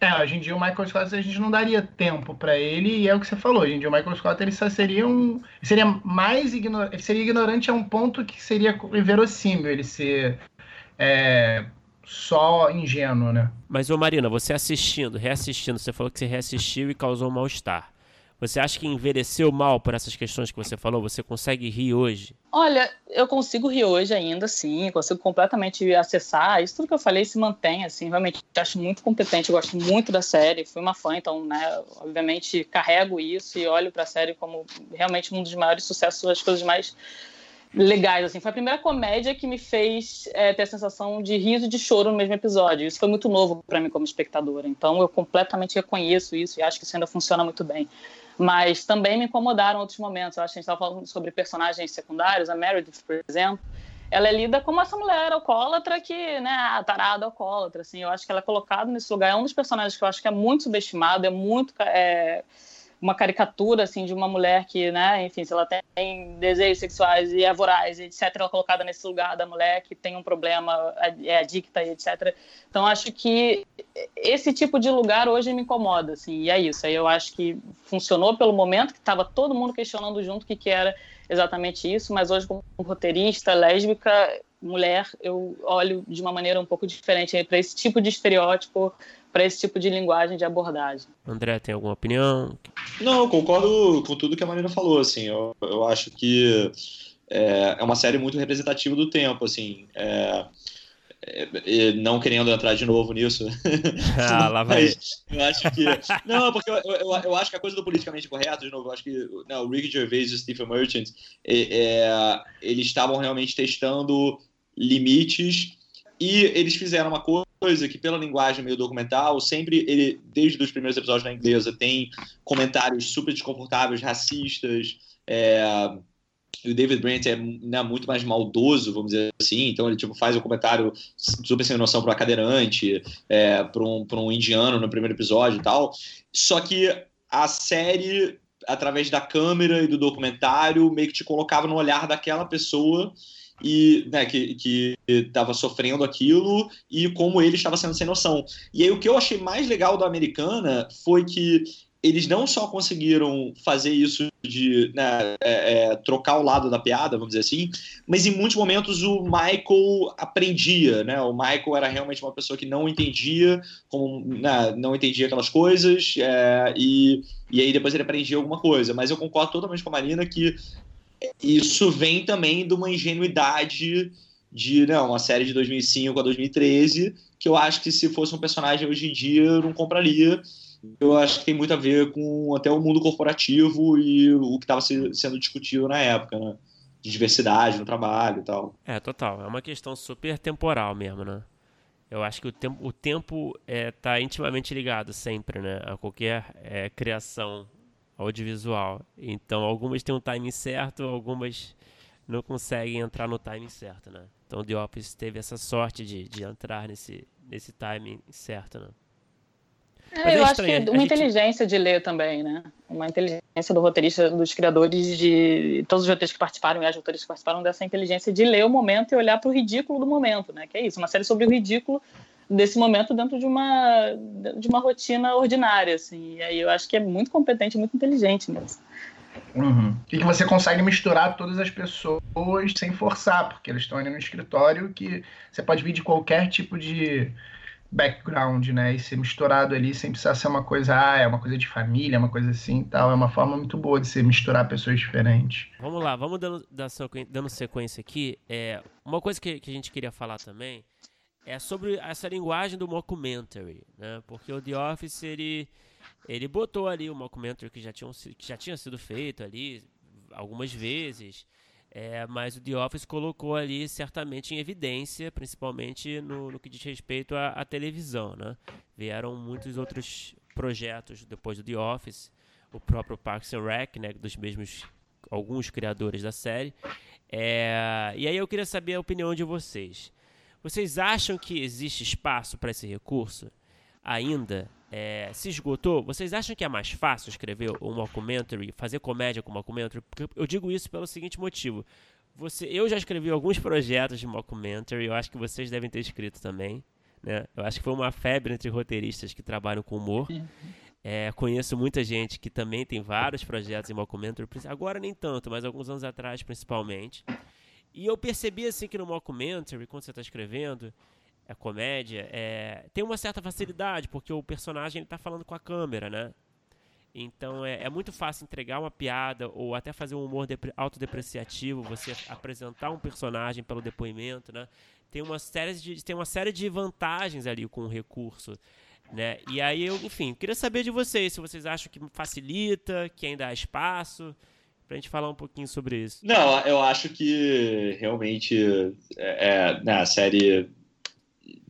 É, hoje em dia o Michael Scott a gente não daria tempo para ele, e é o que você falou, hoje em dia o Michael Scott ele só seria um. seria mais ignorante. Ele seria ignorante a um ponto que seria inverossímil ele ser é, só ingênuo, né? Mas, ô Marina, você assistindo, reassistindo, você falou que você reassistiu e causou mal-estar. Você acha que envelheceu mal por essas questões que você falou? Você consegue rir hoje? Olha, eu consigo rir hoje ainda, sim. Consigo completamente acessar. Isso tudo que eu falei se mantém, assim. Realmente acho muito competente. Eu gosto muito da série. Fui uma fã, então, né? Obviamente carrego isso e olho para a série como realmente um dos maiores sucessos, as coisas mais legais, assim. Foi a primeira comédia que me fez é, ter a sensação de riso e de choro no mesmo episódio. Isso foi muito novo para mim como espectadora. Então, eu completamente reconheço isso e acho que isso ainda funciona muito bem. Mas também me incomodaram outros momentos. Eu acho que a gente estava falando sobre personagens secundários, a Meredith, por exemplo. Ela é lida como essa mulher alcoólatra que, né, a tarada alcoólatra, assim. Eu acho que ela é colocada nesse lugar. É um dos personagens que eu acho que é muito subestimado, é muito... É, uma caricatura assim de uma mulher que, né, enfim, se ela tem desejos sexuais e é voraz, etc, ela é colocada nesse lugar da mulher que tem um problema, é adicta etc. Então acho que esse tipo de lugar hoje me incomoda, assim, e é isso. Aí eu acho que funcionou pelo momento que estava todo mundo questionando junto o que, que era exatamente isso, mas hoje como roteirista lésbica mulher, eu olho de uma maneira um pouco diferente para esse tipo de estereótipo para esse tipo de linguagem de abordagem. André, tem alguma opinião? Não, concordo com tudo que a Marina falou, assim, eu, eu acho que é, é uma série muito representativa do tempo, assim, é, é, não querendo entrar de novo nisso. [LAUGHS] [LAUGHS] Ah, lá vai. eu acho que. Não, porque eu, eu, eu, acho que a coisa do politicamente correto, de novo, eu acho que não, o Rick Gervais e o Stephen Merchant, é, é, eles estavam realmente testando limites e eles fizeram uma coisa que, pela linguagem meio documental, sempre, ele, desde os primeiros episódios na inglesa, tem comentários super desconfortáveis, racistas. É, o David Brent é né, muito mais maldoso, vamos dizer assim, então ele tipo, faz um comentário super sem noção para cadeirante, é, para um, um indiano no primeiro episódio e tal. Só que a série, através da câmera e do documentário, meio que te colocava no olhar daquela pessoa e né, que estava sofrendo aquilo e como ele estava sendo sem noção. E aí o que eu achei mais legal da Americana foi que eles não só conseguiram fazer isso de né, é, é, trocar o lado da piada, vamos dizer assim, mas em muitos momentos o Michael aprendia, né? O Michael era realmente uma pessoa que não entendia, como né, não entendia aquelas coisas é, e, e aí depois ele aprendia alguma coisa. Mas eu concordo totalmente com a Marina que isso vem também de uma ingenuidade de né, uma série de 2005 a 2013, que eu acho que se fosse um personagem hoje em dia eu não compraria. Eu acho que tem muito a ver com até o mundo corporativo e o que estava sendo discutido na época, né? De diversidade no trabalho e tal. É, total. É uma questão super temporal mesmo, né? Eu acho que o tempo, o tempo é, tá intimamente ligado sempre, né? A qualquer é, criação audiovisual. Então, algumas têm um timing certo, algumas não conseguem entrar no timing certo, né? Então, The Office teve essa sorte de, de entrar nesse, nesse timing certo, né? É, eu acho que uma gente... inteligência de ler também, né? Uma inteligência do roteirista, dos criadores de todos os roteiristas que participaram e as roteiristas que participaram dessa inteligência de ler o momento e olhar para o ridículo do momento, né? Que é isso, uma série sobre o ridículo desse momento dentro de uma de uma rotina ordinária, assim. E aí eu acho que é muito competente, muito inteligente mesmo. Uhum. E que você consegue misturar todas as pessoas sem forçar, porque eles estão ali no escritório que você pode vir de qualquer tipo de background, né? E ser misturado ali sem precisar ser uma coisa, ah, é uma coisa de família, uma coisa assim tal. É uma forma muito boa de você misturar pessoas diferentes. Vamos lá, vamos dando, dando sequência aqui. É, uma coisa que, que a gente queria falar também é sobre essa linguagem do mockumentary, né? Porque o The Office, ele, ele botou ali o mockumentary que já, tinha, que já tinha sido feito ali algumas vezes, é, mas o The Office colocou ali certamente em evidência, principalmente no, no que diz respeito à, à, televisão, né? Vieram muitos outros projetos depois do The Office, o próprio Parks and Rec, né, dos mesmos alguns criadores da série. É, e aí eu queria saber a opinião de vocês. Vocês acham que existe espaço para esse recurso ainda? É, se esgotou? Vocês acham que é mais fácil escrever um mockumentary, fazer comédia com mockumentary? Porque eu digo isso pelo seguinte motivo. Você, eu já escrevi alguns projetos de mockumentary, eu acho que vocês devem ter escrito também. Né? Eu acho que foi uma febre entre roteiristas que trabalham com humor. É, conheço muita gente que também tem vários projetos em mockumentary, agora nem tanto, mas alguns anos atrás principalmente. E eu percebi assim que no mockumentary, quando você está escrevendo, a comédia, é, tem uma certa facilidade, porque o personagem está falando com a câmera, né? Então é, é, muito fácil entregar uma piada ou até fazer um humor autodepreciativo, você apresentar um personagem pelo depoimento, né? Tem uma série de, tem uma série de vantagens ali com o recurso. Né? E aí eu, enfim, queria saber de vocês, se vocês acham que facilita, que ainda há espaço, para a gente falar um pouquinho sobre isso. Não, eu acho que realmente é, é né, a série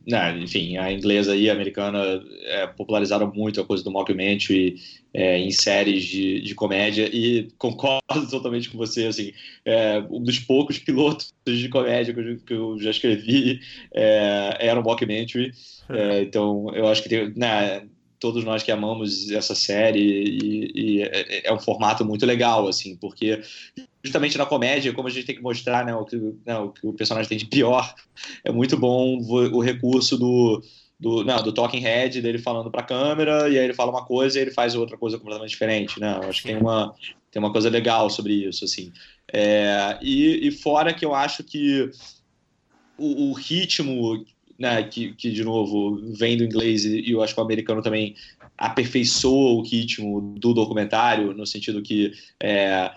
né, enfim, a inglesa e a americana é, popularizaram muito a coisa do mockumentary é, em séries de, de comédia e concordo [LAUGHS] totalmente com você, assim, é, um dos poucos pilotos de comédia que eu, que eu já escrevi é, era um mockumentary, é, [LAUGHS] então eu acho que tem, né, todos nós que amamos essa série e, e é, é, um formato muito legal, assim, porque justamente na comédia, como a gente tem que mostrar né, o, que, né, o que o personagem tem de pior, é muito bom o, recurso do, do, não, do talking head, dele falando para a câmera, e aí ele fala uma coisa e ele faz outra coisa completamente diferente, né? Eu acho que tem uma, tem uma coisa legal sobre isso, assim. É, e, e fora que eu acho que o, o ritmo né, que, que de novo vem do inglês e eu acho que o americano também aperfeiçoa o ritmo do documentário, no sentido que é,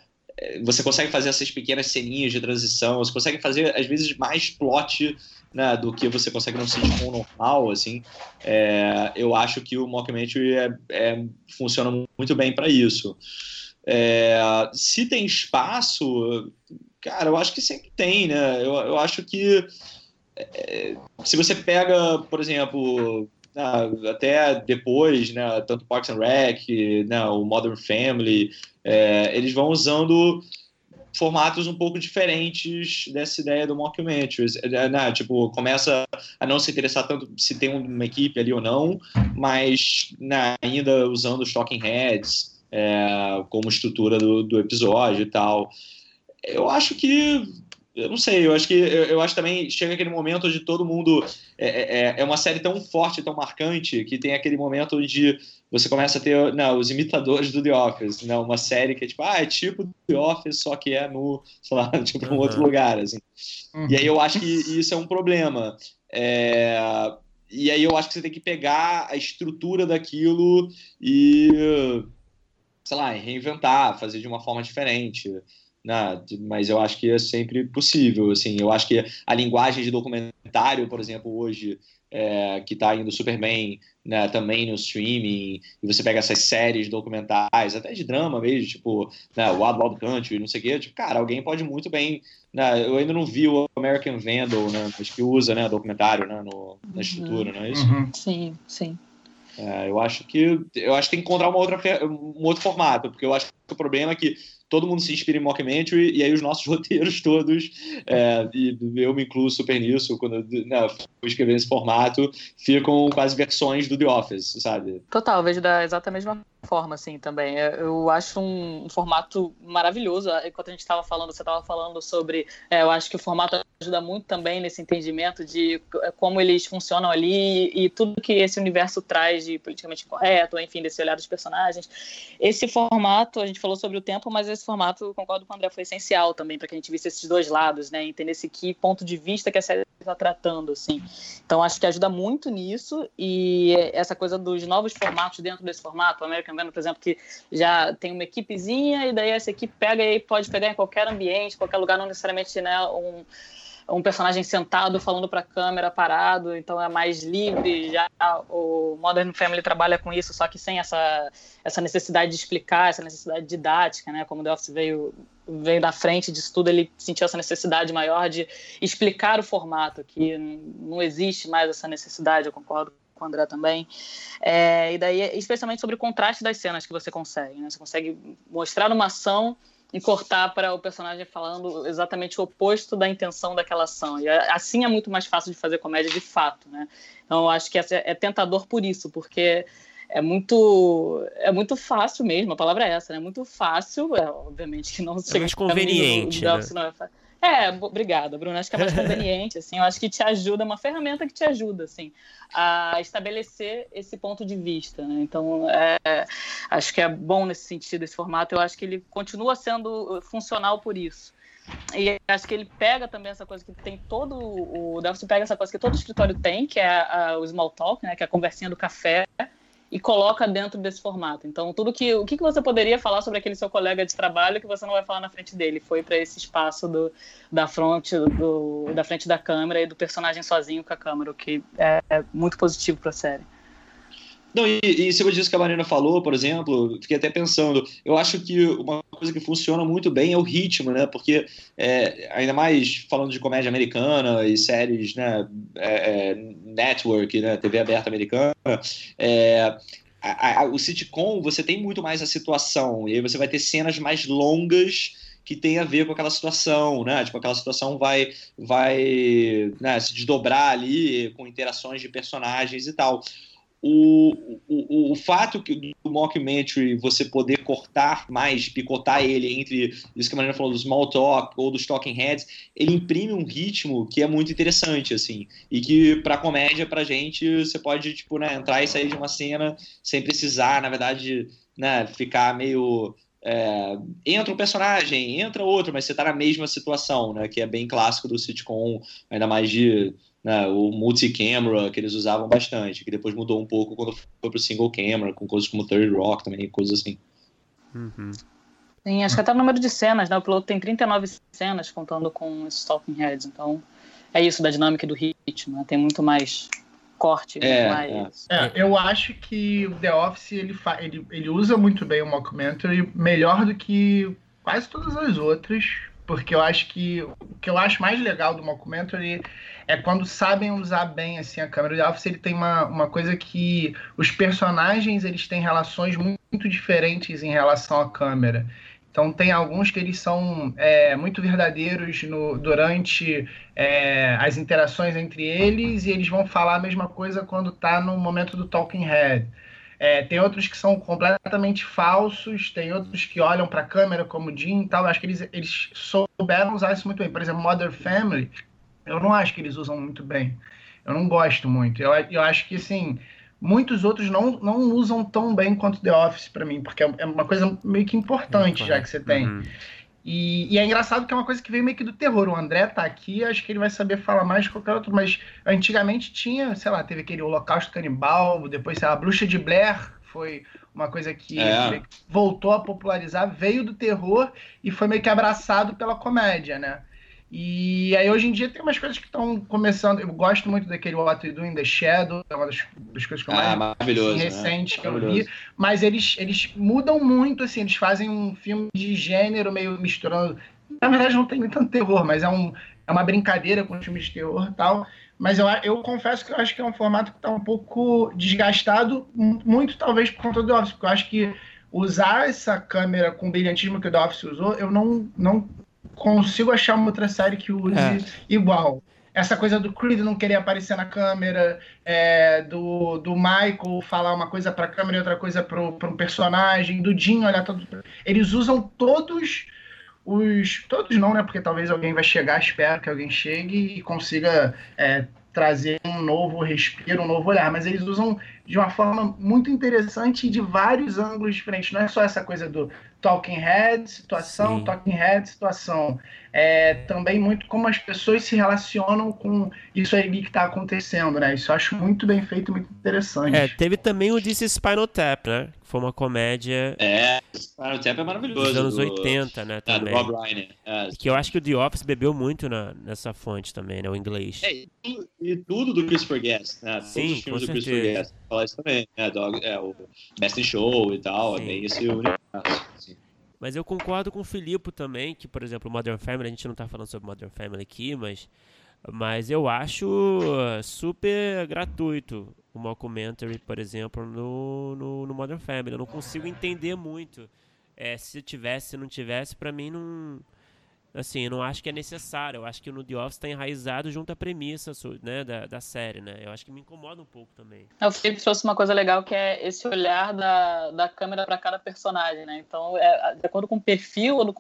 você consegue fazer essas pequenas ceninhas de transição, você consegue fazer, às vezes, mais plot né, do que você consegue num sitcom normal, assim. É, eu acho que o mockumentary é, é, funciona muito bem para isso. É, se tem espaço, cara, eu acho que sempre tem, né? Eu, eu acho que se você pega, por exemplo, até depois, né, tanto Parks and Rec, né, o Modern Family, é, eles vão usando formatos um pouco diferentes dessa ideia do mockumentary. É, né, tipo, começa a não se interessar tanto se tem uma equipe ali ou não, mas né, ainda usando os talking heads é, como estrutura do, do episódio e tal. Eu acho que eu não sei, eu acho que eu, eu, acho também chega aquele momento onde todo mundo é, é, é, é uma série tão forte, tão marcante que tem aquele momento onde você começa a ter não, os imitadores do The Office, não, uma série que é tipo, ah, é tipo The Office, só que é no, sei lá, [LAUGHS] tipo, uhum. um outro lugar, assim. Uhum. E aí eu acho que isso é um problema. É, e aí eu acho que você tem que pegar a estrutura daquilo e, sei lá, reinventar, fazer de uma forma diferente. Né? mas eu acho que é sempre possível. Assim, eu acho que a linguagem de documentário, por exemplo, hoje é, que está indo super bem né, também no streaming, e você pega essas séries documentais, até de drama mesmo, tipo né, Wild Wild Country, não sei o quê, tipo, cara, alguém pode muito bem. Né, eu ainda não vi o American Vandal, né, mas que usa né, documentário né, no, na uhum. estrutura, não é isso? Uhum. Sim, sim. É, eu acho que eu acho que tem que encontrar uma outra, um outro formato, porque eu acho que o problema é que todo mundo se inspira em mockumentary, e aí os nossos [LAUGHS] roteiros todos, é, e eu me incluo super nisso, quando né, fui escrever nesse formato, ficam quase versões do The Office, sabe? Total, vejo da exata mesma forma, assim, também. É, eu acho um, formato maravilhoso. Enquanto a gente estava falando, você estava falando sobre. É, eu acho que o formato ajuda muito também nesse entendimento de é, como eles funcionam ali e, e tudo que esse universo traz de politicamente correto, enfim, desse olhar dos personagens. Esse formato, a gente falou sobre o tempo, mas esse formato, concordo com o André, foi essencial também para que a gente visse esses dois lados, né? Entender esse que ponto de vista que a série está tratando, assim. Então, acho que ajuda muito nisso e essa coisa dos novos formatos dentro desse formato, o Venom, por exemplo, que já tem uma equipezinha e daí essa equipe pega e pode pegar em qualquer ambiente, qualquer lugar, não necessariamente, né, um um personagem sentado falando para a câmera parado, então é mais livre. Já o Modern Family trabalha com isso, só que sem essa, essa necessidade de explicar, essa necessidade didática, né? Como The Office veio veio da frente disso tudo, ele sentiu essa necessidade maior de explicar o formato, que não existe mais essa necessidade, eu concordo com o André também. É, e daí, especialmente sobre o contraste das cenas que você consegue. Né? Você consegue mostrar uma ação e cortar para o personagem falando exatamente o oposto da intenção daquela ação. E assim é muito mais fácil de fazer comédia de fato, né? Então eu acho que é tentador por isso, porque é muito é muito fácil mesmo, a palavra é essa, né? Muito fácil, é, obviamente que não é mais conveniente, né? não é obrigada, Bruno. Acho que é mais [LAUGHS] conveniente, assim. Eu acho que te ajuda, é uma ferramenta que te ajuda, assim, a estabelecer esse ponto de vista, né? Então, é, acho que é bom nesse sentido, esse formato. Eu acho que ele continua sendo funcional por isso. E acho que ele pega também essa coisa que tem todo o Delphi pega essa coisa que todo escritório tem, que é a, o small talk, né, que é a conversinha do café, e coloca dentro desse formato. Então, tudo que o que, você poderia falar sobre aquele seu colega de trabalho que você não vai falar na frente dele foi para esse espaço do, da frente do, da frente da câmera e do personagem sozinho com a câmera, o que é, é muito positivo para a série. Não, e, e cima disso que a Marina falou, por exemplo, fiquei até pensando, eu acho que uma coisa que funciona muito bem é o ritmo, né? Porque, é, ainda mais falando de comédia americana e séries, né? É, é, network, né? TV aberta americana, é, a, a, o sitcom, você tem muito mais a situação, e aí você vai ter cenas mais longas que tem a ver com aquela situação, né? Tipo, aquela situação vai, vai né, se desdobrar ali com interações de personagens e tal o, o, o fato que do mockumentary você poder cortar mais, picotar ele entre isso que a Marina falou do small talk ou dos talking heads, ele imprime um ritmo que é muito interessante, assim, e que pra comédia, pra gente, você pode, tipo, né, entrar e sair de uma cena sem precisar, na verdade, né, ficar meio é, entra um personagem, entra outro, mas você tá na mesma situação, né? Que é bem clássico do sitcom, ainda mais de né, o multi-camera que eles usavam bastante, que depois mudou um pouco quando foi pro single camera, com coisas como Third Rock também, coisas assim. Uhum. Sim, acho que até o número de cenas, né? O piloto tem 39 cenas contando com os Talking Heads, então é isso da dinâmica do ritmo, né? Tem muito mais corte, é, mais... É. é. eu acho que o The Office ele, ele, ele usa muito bem o mockumentary, melhor do que quase todas as outras, porque eu acho que o que eu acho mais legal do mockumentary é quando sabem usar bem assim a câmera. O Office ele tem uma, uma coisa que os personagens eles têm relações muito, muito diferentes em relação à câmera. Então tem alguns que eles são é, muito verdadeiros no, durante é, as interações entre eles e eles vão falar a mesma coisa quando está no momento do talking head. É, tem outros que são completamente falsos, tem outros que olham para a câmera como o Jim e tal. Acho que eles, eles souberam usar isso muito bem. Por exemplo, Mother Family, eu não acho que eles usam muito bem. Eu não gosto muito. Eu, eu acho que, assim, muitos outros não, não usam tão bem quanto The Office para mim, porque é, é uma coisa meio que importante já que você tem. Uhum. E, e, é engraçado que é uma coisa que veio meio que do terror. O André tá aqui, acho que ele vai saber falar mais que qualquer outro, mas antigamente tinha, sei lá, teve aquele Holocausto Canibal, depois, sei lá, a Bruxa de Blair foi uma coisa que é. voltou a popularizar, veio do terror e foi meio que abraçado pela comédia, né? E aí hoje em dia tem umas coisas que estão começando. Eu gosto muito daquele What You Do in the Shadow, é uma das, das coisas que eu ah, mais assim, recente né? que eu vi. Mas eles, eles mudam muito, assim, eles fazem um filme de gênero meio misturando. Na verdade, não tem nem tanto terror, mas é, um, é uma brincadeira com filmes de terror e tal. Mas eu, eu confesso que eu acho que é um formato que está um pouco desgastado, muito talvez por conta do Office, porque eu acho que usar essa câmera com o brilhantismo que o The Office usou, eu não, não consigo achar uma outra série que use é. igual. Essa coisa do Creed não querer aparecer na câmera, é, do, do Michael falar uma coisa para a câmera e outra coisa para um personagem, do Jim olhar todo. Eles usam todos os. Todos não, né? Porque talvez alguém vai chegar, espero que alguém chegue e consiga é, trazer um novo respiro, um novo olhar. Mas eles usam de uma forma muito interessante e de vários ângulos diferentes. Não é só essa coisa do Talking Head, situação, Sim. Talking Head, situação. É, também muito como as pessoas se relacionam com isso aí que está acontecendo, né? Isso eu acho muito bem feito, muito interessante. É, teve também o This Spinal Tap, né? Que foi uma comédia. É, Spinal Tap é maravilhoso. Dos anos 80, né? Também. É, do Bob Reiner. É. Que eu acho que o The Office bebeu muito na, nessa fonte também, né? O inglês. É, e, tudo do Christopher Guest, né? Sim, Todos os filmes do Christopher Guest. Falar isso também, né? Dog, é, o Best in Show e tal, Sim. é bem esse universo. Mas eu concordo com o Filipe também, que, por exemplo, Modern Family, a gente não está falando sobre Modern Family aqui, mas, mas eu acho super gratuito o Mockumentary, por exemplo, no, no, no Modern Family. Eu não consigo entender muito. É, se tivesse, se não tivesse, para mim não assim, eu não acho que é necessário. Eu acho que no The Office está enraizado junto à premissa né, da, da série, né? Eu acho que me incomoda um pouco também. É, o Felipe trouxe uma coisa legal que é esse olhar da, da câmera para cada personagem, né? Então, é, de acordo com o perfil ou do,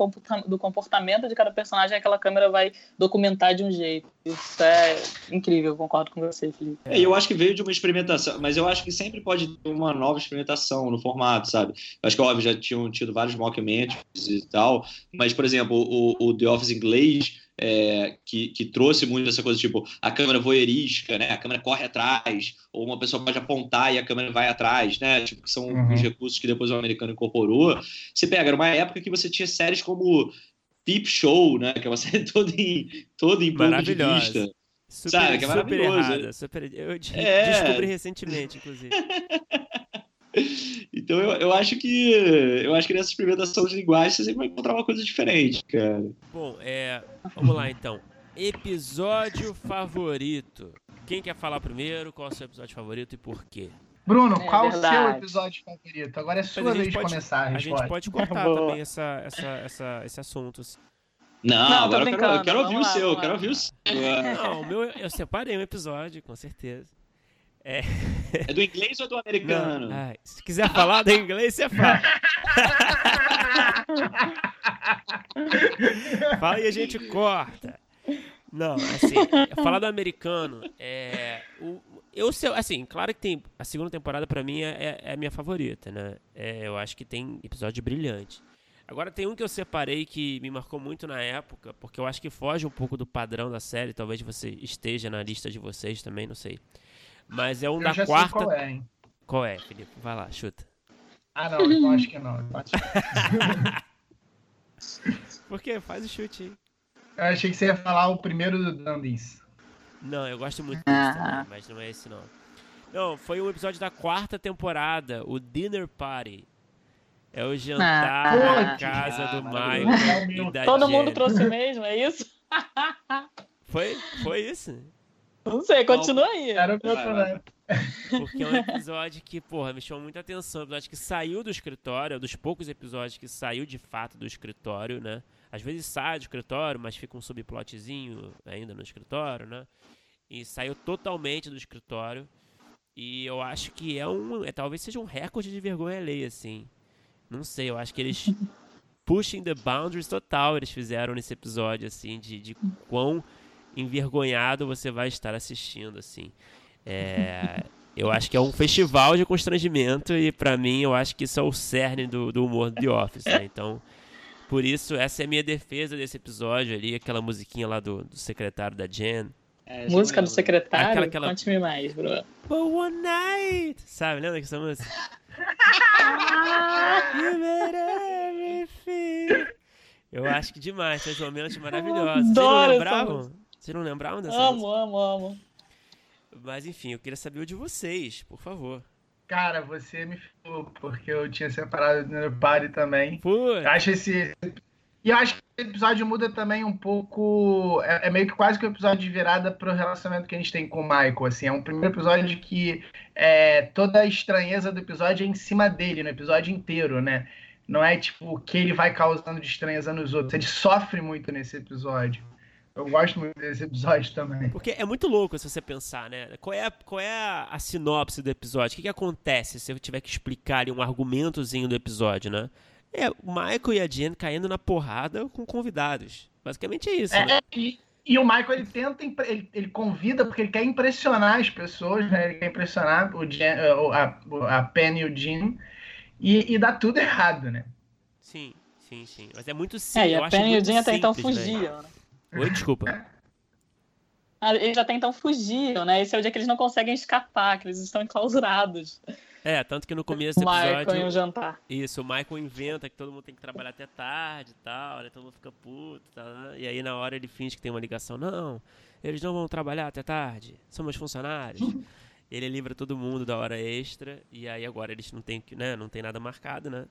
do comportamento de cada personagem, aquela câmera vai documentar de um jeito. Isso é incrível, eu concordo com você, Felipe. É, eu acho que veio de uma experimentação, mas eu acho que sempre pode ter uma nova experimentação no formato, sabe? Eu acho que, óbvio, já tinham tido vários mockumentaries e tal, mas, por exemplo, o, o The Office inglês, é, que, que, trouxe muito essa coisa, tipo, a câmera voyeurística, né? A câmera corre atrás, ou uma pessoa pode apontar e a câmera vai atrás, né? Tipo, que são uhum. os recursos que depois o americano incorporou. Você pega, era uma época que você tinha séries como Peep Show, né? Que é uma [LAUGHS] série toda em, toda em ponto de vista. Super, Sabe, que é super errada, super... Eu é... descobri recentemente, inclusive. [LAUGHS] Então eu, eu acho que eu acho que nessa experimentação de linguagem você sempre vai encontrar uma coisa diferente, cara. Bom, é, vamos lá então. Episódio favorito. Quem quer falar primeiro? Qual é o seu episódio favorito e por quê? Bruno, é qual o seu episódio favorito? Agora é sua vez de começar. A, a gente pode cortar também essa, essa, essa, esse assunto. Não, não agora eu quero, eu quero ouvir lá, o seu, eu quero ouvir o seu. Não, o meu, eu separei um episódio, com certeza. É... é do inglês ou do americano? Não, ai, se quiser falar do inglês, você fala. [LAUGHS] fala e a gente corta. Não, assim, falar do americano, é, o, eu assim, claro que tem a segunda temporada para mim é, é, a minha favorita, né? É, eu acho que tem episódio brilhante. Agora tem um que eu separei que me marcou muito na época, porque eu acho que foge um pouco do padrão da série, talvez você esteja na lista de vocês também, não sei. Mas é um eu da já quarta. Sei qual é, hein? Qual é, Felipe? Vai lá, chuta. Ah, não, eu acho que não. Acho [LAUGHS] [LAUGHS] Por quê? Faz o chute aí. Eu achei que você ia falar o primeiro do Dundies. Não, eu gosto muito desse também, mas não é esse não. Não, foi um episódio da quarta temporada, o Dinner Party. É o jantar ah, na casa do Maio. Todo mundo trouxe mesmo, é isso? Foi? Foi isso? Não sei, continua aí. Era o meu problema. Porque é um episódio que, porra, me chamou muita atenção. Um episódio que saiu do escritório, é um dos poucos episódios que saiu de fato do escritório, né? Às vezes sai do escritório, mas fica um subplotzinho ainda no escritório, né? E saiu totalmente do escritório. E eu acho que é um. É, talvez seja um recorde de vergonha alheia, assim. Não sei, eu acho que eles. [LAUGHS] pushing the boundaries total eles fizeram nesse episódio, assim, de, de quão envergonhado você vai estar assistindo, assim. É, [LAUGHS] eu acho que é um festival de constrangimento e para mim eu acho que isso é o cerne do, do humor do The Office, né? Então, por isso, essa é a minha defesa desse episódio ali, aquela musiquinha lá do, do secretário da Jen. É, música do secretário? Aquela, aquela... Conte-me mais, bro. But one night! Sabe, lembra dessa música? [LAUGHS] You made everything. Eu acho que demais, esses momentos maravilhosos. Vocês não Adoro essa lembravam? Vocês não lembravam dessa Amo, música? amo, amo. Mas enfim, eu queria saber o de vocês, por favor. Cara, você me ferrou, porque eu tinha separado do Party também. Pô, Eu acho esse. E eu acho que esse episódio muda também um pouco. É, é meio que quase que um episódio de virada pro relacionamento que a gente tem com o Michael. Assim, é um primeiro episódio de que é, toda a estranheza do episódio é em cima dele, no episódio inteiro, né? Não é tipo o que ele vai causando de estranheza nos outros. Ele sofre muito nesse episódio. Eu gosto muito desse episódio também. Porque é muito louco se você pensar, né? Qual é a, qual é a, a sinopse do episódio? O que, que acontece se eu tiver que explicar ali um argumentozinho do episódio, né? É o Michael e a Jen caindo na porrada com convidados. Basicamente é isso, né? É, e, e o Michael ele tenta, ele, ele convida porque ele quer impressionar as pessoas, né? Ele quer impressionar o Jen, eh, a, a Penny e o Jim. E, e dá tudo errado, né? Sim, sim, sim. Mas é muito simples. É, e a Penny e o Jim até então simples, né? fugiam, né? Oi, desculpa. Ah, Eles até então fugiam, né? Esse é o dia que eles não conseguem escapar, que eles estão enclausurados. É, tanto que no começo do Michael episódio. e o jantar. Isso, o Michael inventa que todo mundo tem que trabalhar até tarde e tal, né? Todo mundo fica puto e tal, né? E aí na hora ele finge que tem uma ligação. Não, eles não vão trabalhar até tarde, somos funcionários. [LAUGHS] ele livra todo mundo da hora extra e aí agora eles não tem, que- né, não tem nada marcado, né?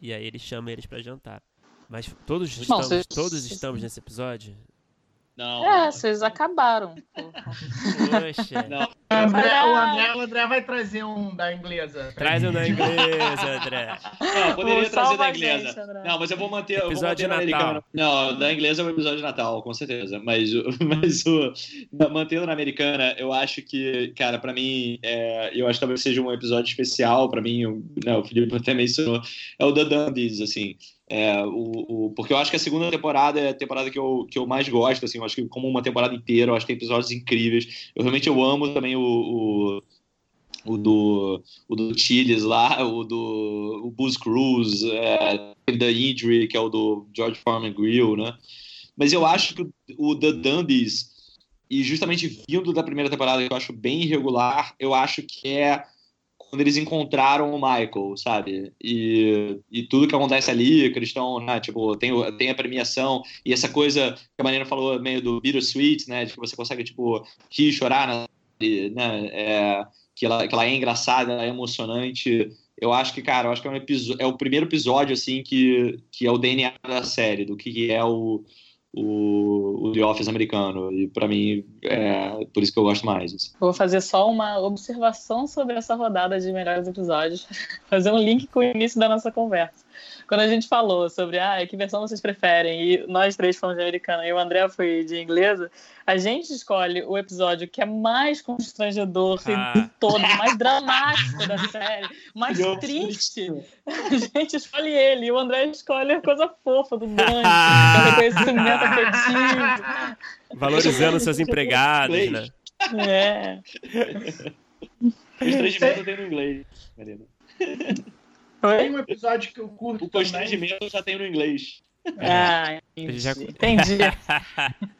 E aí ele chama eles pra jantar. Mas todos Bom, estamos, vocês- todos estamos nesse episódio? Não. É, não. vocês acabaram. Poxa. Não. O [LAUGHS] André, o André, o André vai trazer um da inglesa. Traz o gente. da inglesa, André. Não, poderia Pô, trazer da inglesa. gente, não, mas eu vou manter. eu vou Episódio manter de na Natal. americana. Não, da inglesa é o episódio de Natal, com certeza. Mas, o- [LAUGHS] mas o, na- mantendo na americana, eu acho que, cara, pra mim, é, eu acho que talvez seja um episódio especial pra mim. O, né, o Felipe até mencionou. É o The Dumbies, assim. É, o, o- porque eu acho que a segunda temporada é a temporada que eu, que eu mais gosto, assim, eu acho que como uma temporada inteira, eu acho que tem episódios incríveis. Eu realmente eu amo também o, o, o do o do Chiles lá, o do o Booze Cruise, é, The Injury, que é o do George Foreman Grill, né? Mas eu acho que o, o The Dumbies, e justamente vindo da primeira temporada, que eu acho bem irregular, eu acho que é quando eles encontraram o Michael, sabe? E, e tudo que acontece ali, que eles estão, né, tipo, tem, tem a premiação, e essa coisa que a Marina falou, meio do bittersweet, né, de que você consegue, tipo, rir chorar, né, né, é, que, ela, que ela é engraçada, ela é emocionante. Eu acho que, cara, eu acho que é, um é o primeiro episódio, assim, que, que é o DNA da série, do que é o, o, o The Office americano. E pra mim, é por isso que eu gosto mais. assim. Vou fazer só uma observação sobre essa rodada de melhores episódios, [LAUGHS] fazer um link com o início da nossa conversa. Quando a gente falou sobre ah, que versão vocês preferem, e nós três fomos de americana e o André foi de inglesa, a gente escolhe o episódio que é mais constrangedor Ah. de todo, mais dramático da série, mais Eu- triste. A gente escolhe ele, e o André escolhe a coisa fofa do [LAUGHS] é o reconhecimento afetivo. Valorizando seus empregados, né? É. Constrangimento tem no inglês, Marina. Tem um episódio que eu curto O também. constrangimento eu já tem no inglês. Ah, [LAUGHS] Ele já- entendi. entendi. [LAUGHS]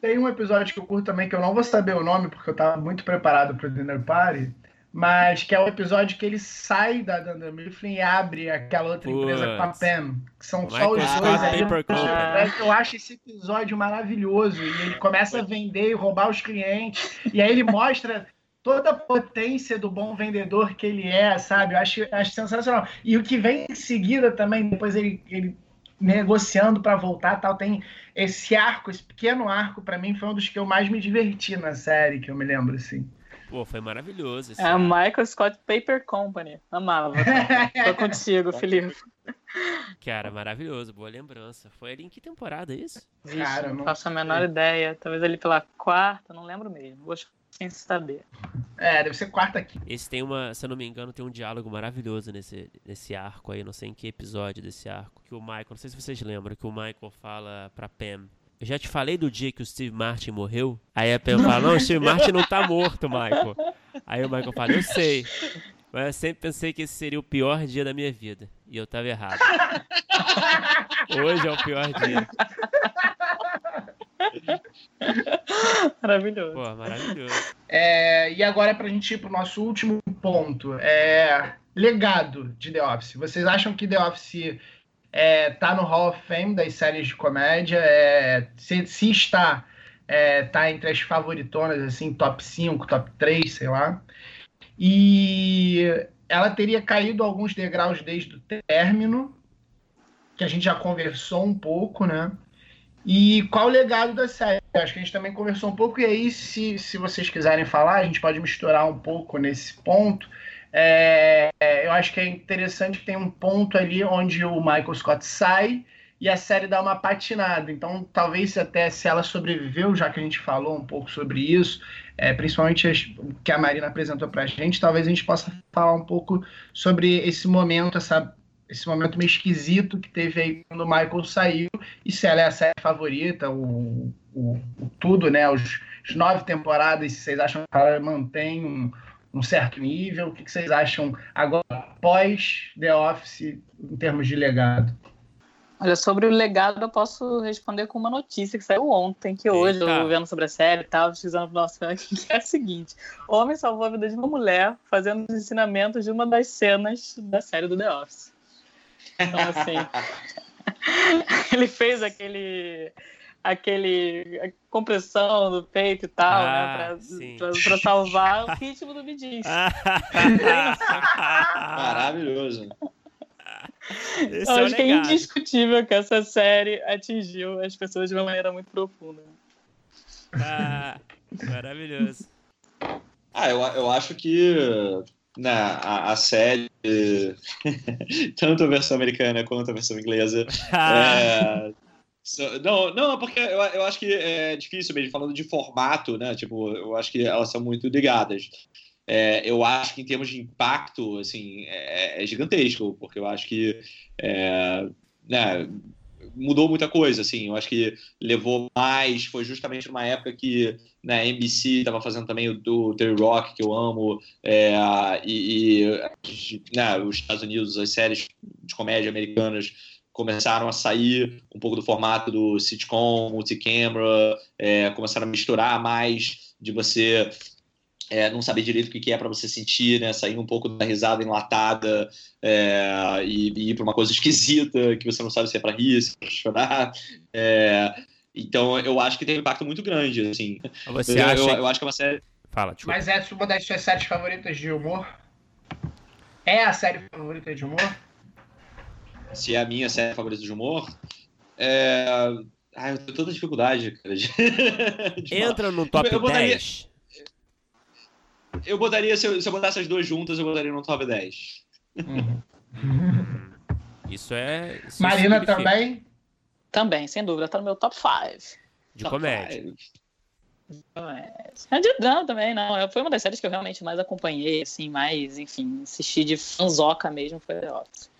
Tem um episódio que eu curto também, que eu não vou saber o nome, porque eu tava muito preparado pro Dinner Party, mas que é o episódio que ele sai da Dunder Mifflin e abre aquela outra empresa com a. Pam, que são só os dois ali. Paper Company. Eu acho esse episódio maravilhoso e ele começa a vender e roubar os clientes e aí ele mostra toda a potência do bom vendedor que ele é, sabe? Eu acho, acho sensacional. E o que vem em seguida também, depois ele, ele negociando para voltar tal, tem esse arco, esse pequeno arco, para mim foi um dos que eu mais me diverti na série, que eu me lembro, assim. Pô, foi maravilhoso. Esse É a Michael Scott Paper Company. Amava. [LAUGHS] Tô contigo, Felipe. Cara, maravilhoso, boa lembrança. Foi ali em que temporada é isso? Vixe, Cara, não não faço a menor ideia. Talvez ali pela quarta, não lembro mesmo. Vou sem saber. É, deve ser quarta aqui. Esse tem uma, se eu não me engano, tem um diálogo maravilhoso nesse, nesse arco aí, não sei em que episódio desse arco, que o Michael, não sei se vocês lembram, que o Michael fala pra Pam. Eu já te falei do dia que o Steve Martin morreu? Aí a Pam fala, não, o Steve Martin não tá morto, Michael. Aí o Michael fala, eu sei. Mas eu sempre pensei que esse seria o pior dia da minha vida. E eu tava errado. [LAUGHS] Hoje é o pior dia. [LAUGHS] Maravilhoso. Pô, maravilhoso. É, e agora, para a gente ir para o nosso último ponto. É legado de The Office. Vocês acham que The Office é, tá no Hall of Fame das séries de comédia? É, se, se está, é, tá entre as favoritonas, assim, top 5, top 3, sei lá. E ela teria caído alguns degraus desde o término, que a gente já conversou um pouco, né? E qual o legado da série? Acho que a gente também conversou um pouco, e aí, se, se vocês quiserem falar, a gente pode misturar um pouco nesse ponto. É, eu acho que é interessante que tem um ponto ali onde o Michael Scott sai e a série dá uma patinada. Então, talvez até se ela sobreviveu, já que a gente falou um pouco sobre isso, é, principalmente o que a Marina apresentou para a gente, talvez a gente possa falar um pouco sobre esse momento, essa, esse momento meio esquisito que teve aí quando o Michael saiu e se ela é a série favorita, o, o, o tudo, né? Os, os, nove temporadas, se vocês acham que ela mantém um, um certo nível, o que, que vocês acham agora, pós The Office, em termos de legado? Olha, sobre o legado eu posso responder com uma notícia que saiu ontem, que hoje Eita. eu vendo sobre a série e tal, pesquisando pro nosso [LAUGHS] que é a seguinte: o homem salvou a vida de uma mulher fazendo os ensinamentos de uma das cenas da série do The Office. Então, assim, [LAUGHS] ele fez aquele aquele a compressão do peito e tal, né, ah, né, pra, pra, pra, salvar o ritmo do Bidis. [LAUGHS] Maravilhoso. Esse eu é acho que é indiscutível que essa série atingiu as pessoas de uma maneira muito profunda. Ah, maravilhoso. Ah, eu, eu acho que né, a, a série, [LAUGHS] tanto a versão americana quanto a versão inglesa, é, não, não, porque eu, eu acho que é difícil mesmo, falando de formato, né? Tipo, eu acho que elas são muito ligadas é, eu acho que em termos de impacto, assim, é, é gigantesco, porque eu acho que é, né, mudou muita coisa, assim, eu acho que levou mais, foi justamente numa época que né, a NBC estava fazendo também o do The Rock, que eu amo, é, e, e né, os Estados Unidos, as séries de comédia americanas começaram a sair um pouco do formato do sitcom, multicamera, é, começaram a misturar mais de você é, não saber direito o que é para você sentir, né? Sair um pouco da risada enlatada é, e, e, ir para uma coisa [LAUGHS] esquisita que você não sabe se é para rir, se é para chorar. É, então, eu acho que tem um impacto muito grande, assim. Você eu, acha... eu, eu acho que é uma série... Fala, tipo... Mas é uma das suas séries favoritas de humor? É a série favorita de humor? Se é a minha série favorita de humor? É... Ai, eu tenho tanta dificuldade, cara. De... [LAUGHS] Entra no top eu, eu 10 eu botaria, se eu, se eu botasse as duas juntas, eu botaria no top 10. Uhum. Isso é. Isso Marina também? Também, sem dúvida. Tá no meu top 5. De top comédia. É de drama também, não. Foi uma das séries que eu realmente mais acompanhei, assim, mais, enfim, assisti de fanzoca mesmo, foi The Office.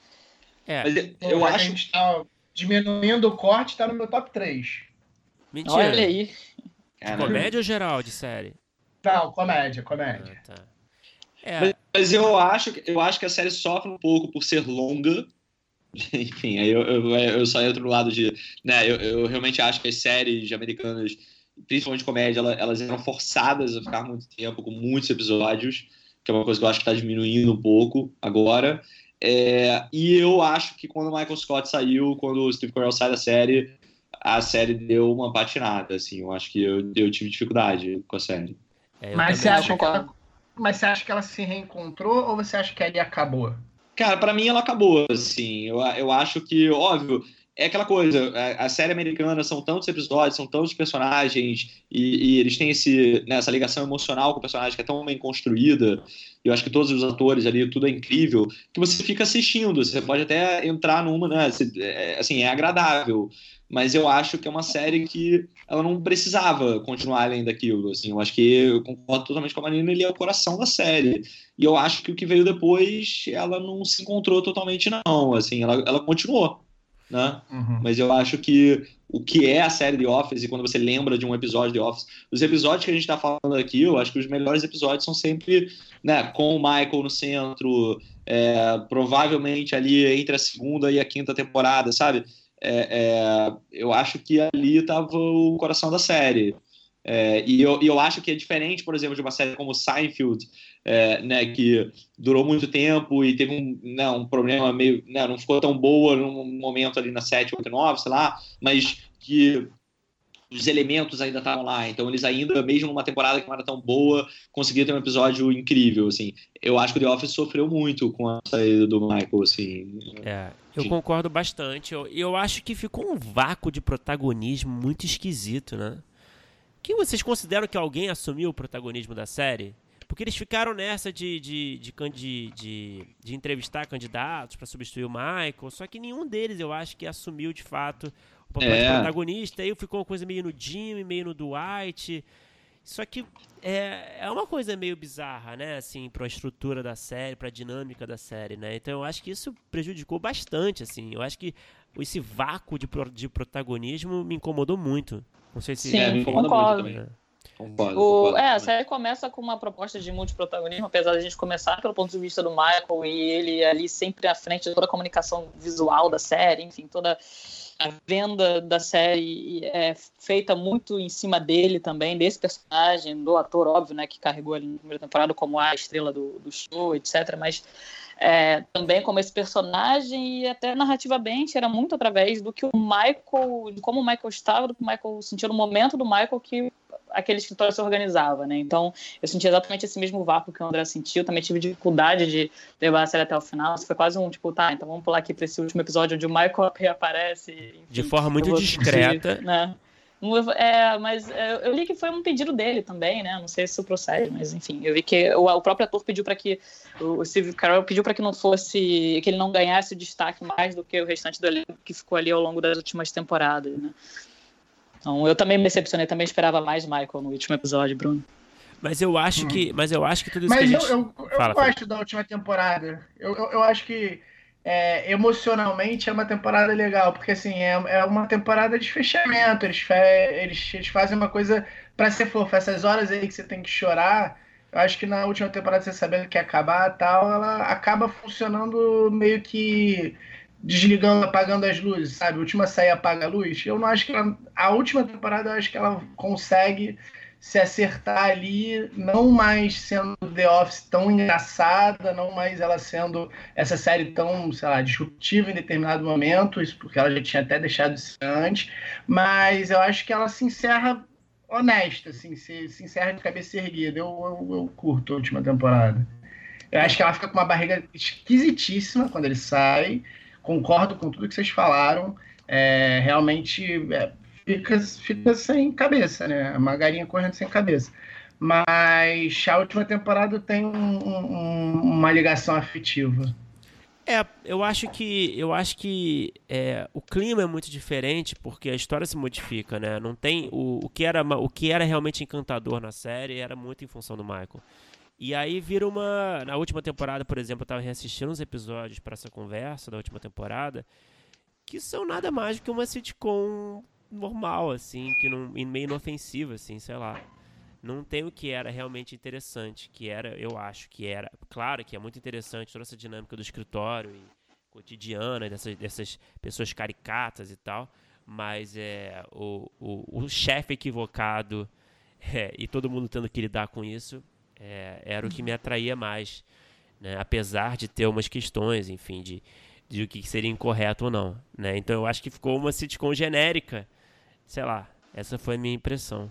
É. Mas eu, eu acho. A gente tá diminuindo o corte, tá no meu top 3. Mentira. Olha aí. De comédia ou geral de série? Não, comédia, comédia. Ah, tá. é. mas, mas, eu acho, eu acho que a série sofre um pouco por ser longa. [LAUGHS] Enfim, aí eu, eu, eu só entro no lado de. Né, eu, eu realmente acho que as séries americanas, principalmente comédia, elas, elas eram forçadas a ficar muito tempo, com muitos episódios, que é uma coisa que eu acho que está diminuindo um pouco agora. É, e eu acho que quando o Michael Scott saiu, quando o Steve Carell sai da série, a série deu uma patinada, assim. Eu acho que eu, eu tive dificuldade com a série. É, mas, você acha que ela, mas você acha que ela se reencontrou ou você acha que ali acabou? Cara, para mim ela acabou, assim. Eu, eu acho que, óbvio, é aquela coisa, a, a, série americana são tantos episódios, são tantos personagens, e, e eles têm esse, né, essa ligação emocional com o personagem que é tão bem construída, e eu acho que todos os atores ali, tudo é incrível, que você fica assistindo, você pode até entrar numa, né, é, assim, é agradável, mas eu acho que é uma série que ela não precisava continuar além daquilo, assim, eu acho que eu concordo totalmente com a Marina, ele é o coração da série, e eu acho que o que veio depois, ela não se encontrou totalmente não, assim, ela, ela continuou, né, uhum. mas eu acho que o que é a série The Office, e quando você lembra de um episódio de The Office, os episódios que a gente está falando aqui, eu acho que os melhores episódios são sempre, né, com o Michael no centro, é, provavelmente ali entre a segunda e a quinta temporada, sabe, é, é, eu acho que ali estava o coração da série. É, e, eu, e eu acho que é diferente, por exemplo, de uma série como Seinfeld, é, né, que durou muito tempo e teve um, né, um problema meio. Né, não ficou tão boa num momento ali na 7, 8, 9, sei lá, mas que os elementos ainda estavam lá. Então eles ainda, mesmo numa temporada que não era tão boa, conseguiram ter um episódio incrível, assim. Eu acho que o The Office sofreu muito com a saída do Michael, assim. É, eu Sim. concordo bastante. Eu, eu acho que ficou um vácuo de protagonismo muito esquisito, né? Que vocês consideram que alguém assumiu o protagonismo da série? Porque eles ficaram nessa de, de, de, de, de, entrevistar candidatos para substituir o Michael, só que nenhum deles eu acho que assumiu de fato o papel é. de protagonista. Aí ficou uma coisa meio no Jimmy, meio no Dwight. Só que é, é uma coisa meio bizarra, né? Assim, para a estrutura da série, para a dinâmica da série, né? Então eu acho que isso prejudicou bastante, assim. Eu acho que esse vácuo de, de protagonismo me incomodou muito. Não sei se... Sim, é, me incomoda concordo. muito também. Concordo, o, concordo, é, a série começa com uma proposta de multiprotagonismo, apesar de a gente começar pelo ponto de vista do Michael e ele ali sempre à frente de toda a comunicação visual da série, enfim, toda a venda da série é feita muito em cima dele também, desse personagem, do ator, óbvio, né, que carregou ali na primeira temporada como a estrela do, do show, etc. Mas é, também como esse personagem e até narrativamente era muito através do que o Michael, de como o Michael estava, do que o Michael sentia no momento do Michael que aquele escritório se organizava, né? Então, eu senti exatamente esse mesmo vácuo que o André sentiu. Também tive dificuldade de levar a série até o final. Isso foi quase um tipo, tá, então vamos pular aqui para esse último episódio onde o Michael [LAUGHS] reaparece. Enfim, de forma muito discreta. né? É, mas eu li que foi um pedido dele também, né? Não sei se isso procede, mas enfim, eu vi que o, o próprio ator pediu para que o Steve Carell pediu para que não fosse que ele não ganhasse o destaque mais do que o restante do elenco que ficou ali ao longo das últimas temporadas, né? Então, eu também me decepcionei, também esperava mais Michael no último episódio, Bruno. Mas eu acho hum. que, mas eu acho que tudo isso mas que a gente... eu, eu, eu fala, gosto fala. da última temporada. Eu, eu, eu acho que é, emocionalmente é uma temporada legal, porque assim, é, é uma temporada de fechamento. Eles, fe, eles, eles fazem uma coisa para ser fofo. Essas horas aí que você tem que chorar, eu acho que na última temporada, você sabendo que ia acabar tal, ela acaba funcionando meio que desligando, apagando as luzes, sabe? A última sair apaga a luz. Eu não acho que ela, a última temporada eu acho que ela consegue se acertar ali, não mais sendo The Office tão engraçada, não mais ela sendo essa série tão, sei lá, disruptiva em determinado momento, isso porque ela já tinha até deixado isso antes, mas eu acho que ela se encerra honesta, assim, se, se encerra de cabeça erguida. Eu, eu, eu curto a última temporada. Eu acho que ela fica com uma barriga esquisitíssima quando ele sai. Concordo com tudo que vocês falaram. É, realmente é, fica, fica sem cabeça, né? Uma galinha correndo sem cabeça. Mas a última temporada tem um, um, uma ligação afetiva. É, eu acho que eu acho que é, o clima é muito diferente porque a história se modifica, né? Não tem o, o que era o que era realmente encantador na série era muito em função do Michael. E aí vira uma na última temporada, por exemplo, eu estava reassistindo uns episódios para essa conversa da última temporada que são nada mais do que uma sitcom normal, assim, que não, meio inofensivo, assim, sei lá. Não tem o que era realmente interessante, que era, eu acho que era, claro que é muito interessante toda essa dinâmica do escritório e cotidiana dessas, dessas pessoas caricatas e tal, mas é o, o, o chefe equivocado [LAUGHS] é, e todo mundo tendo que lidar com isso é, era o que me atraía mais, né? apesar de ter umas questões, enfim, de, de o que seria incorreto ou não, né? Então eu acho que ficou uma sitcom genérica sei lá, essa foi a minha impressão.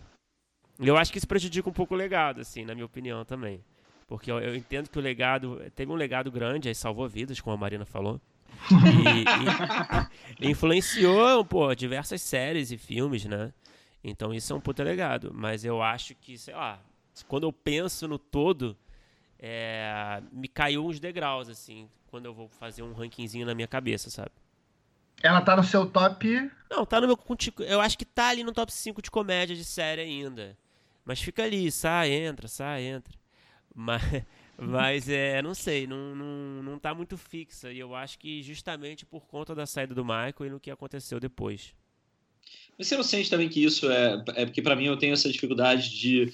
Eu acho que isso prejudica um pouco o legado, assim, na minha opinião também. Porque eu, eu entendo que o legado. Teve um legado grande, aí salvou vidas, como a Marina falou. E, e [LAUGHS] influenciou, pô, diversas séries e filmes, né? Então isso é um puta legado. Mas eu acho que, sei lá, quando eu penso no todo, é, me caiu uns degraus, assim, quando eu vou fazer um rankingzinho na minha cabeça, sabe? Ela tá no seu top. Não, tá no meu. Eu acho que tá ali no top 5 de comédia de série ainda. Mas fica ali, sai, entra, sai, entra. Mas, [LAUGHS] mas é, não sei, não, não, não tá muito fixa. E eu acho que justamente por conta da saída do Michael e no que aconteceu depois. Mas você não sente também que isso é. É porque para mim eu tenho essa dificuldade de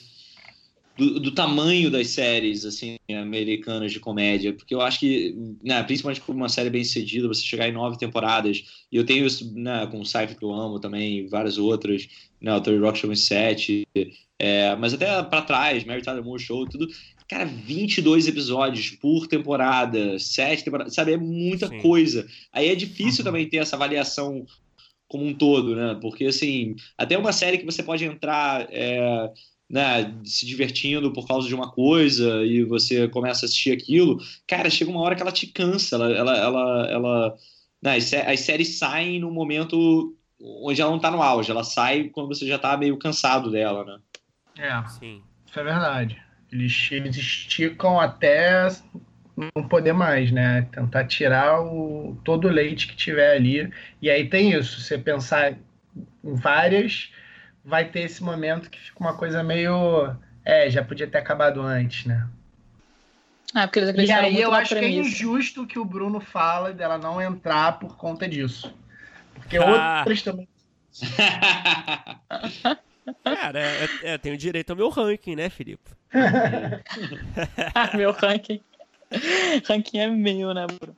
do, do, tamanho das séries assim americanas de comédia, porque eu acho que, né, principalmente por uma série bem sucedida, você chegar em nove temporadas, e eu tenho isso né, com o Cypher que eu amo também, várias outras, né, o Terry Rock chegou em sete, é, mas até para trás, Mary Tyler Moore Show, tudo, cara, 22 episódios por temporada, sete temporadas, sabe, é muita Sim. coisa. Aí é difícil uhum. também ter essa avaliação como um todo, né, porque, assim, até uma série que você pode entrar... É, né, se divertindo por causa de uma coisa e você começa a assistir aquilo, cara, chega uma hora que ela te cansa, ela, ela, ela, ela né, as, as séries saem no momento onde ela não tá no auge, ela sai quando você já tá meio cansado dela, né? É, Sim. isso é verdade. Eles, eles esticam até não poder mais, né? Tentar tirar o, todo o leite que tiver ali. E aí tem isso, você pensar em várias vai ter esse momento que fica uma coisa meio. É, já podia ter acabado antes, né? Ah, porque eles e aí eu acho premissa. que é injusto que o Bruno fala dela não entrar por conta disso. Porque ah. outras também. [LAUGHS] Cara, é, é, tenho direito ao meu ranking, né, Filipe? [LAUGHS] meu ranking. ranking é meu, né, Bruno?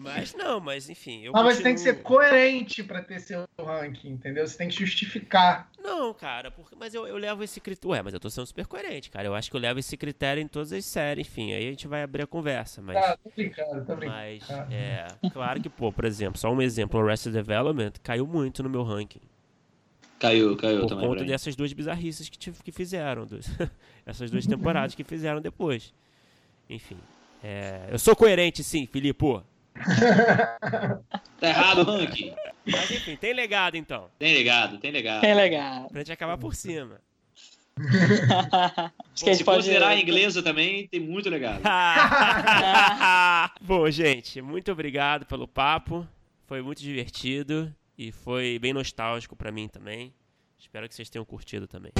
Mas não, mas enfim. Eu mas continuo... você tem que ser coerente para ter seu ranking, entendeu? Você tem que justificar. Não, cara, porque, mas eu, eu levo esse critério. Ué, mas eu tô sendo super coerente, cara. Eu acho que eu levo esse critério em todas as séries, enfim. Aí a gente vai abrir a conversa. Mas, tá, tô brincando, tô brincando. Mas, é, claro que, pô, por exemplo, só um exemplo: o Arrested Development caiu muito no meu ranking. Caiu, caiu por também. Por conta dessas duas bizarrices que, que fizeram. [LAUGHS] essas duas temporadas que fizeram depois. Enfim. É, eu sou coerente, sim, Filipe. Tá errado o ranking. Mas enfim, tem legado então. Tem legado, tem legado. Tem legado. Pra gente acabar por cima. [LAUGHS] Bom, se pode... considerar inglesa também, tem muito legado. [LAUGHS] Bom, gente, muito obrigado pelo papo. Foi muito divertido e foi bem nostálgico para mim também. Espero que vocês tenham curtido também.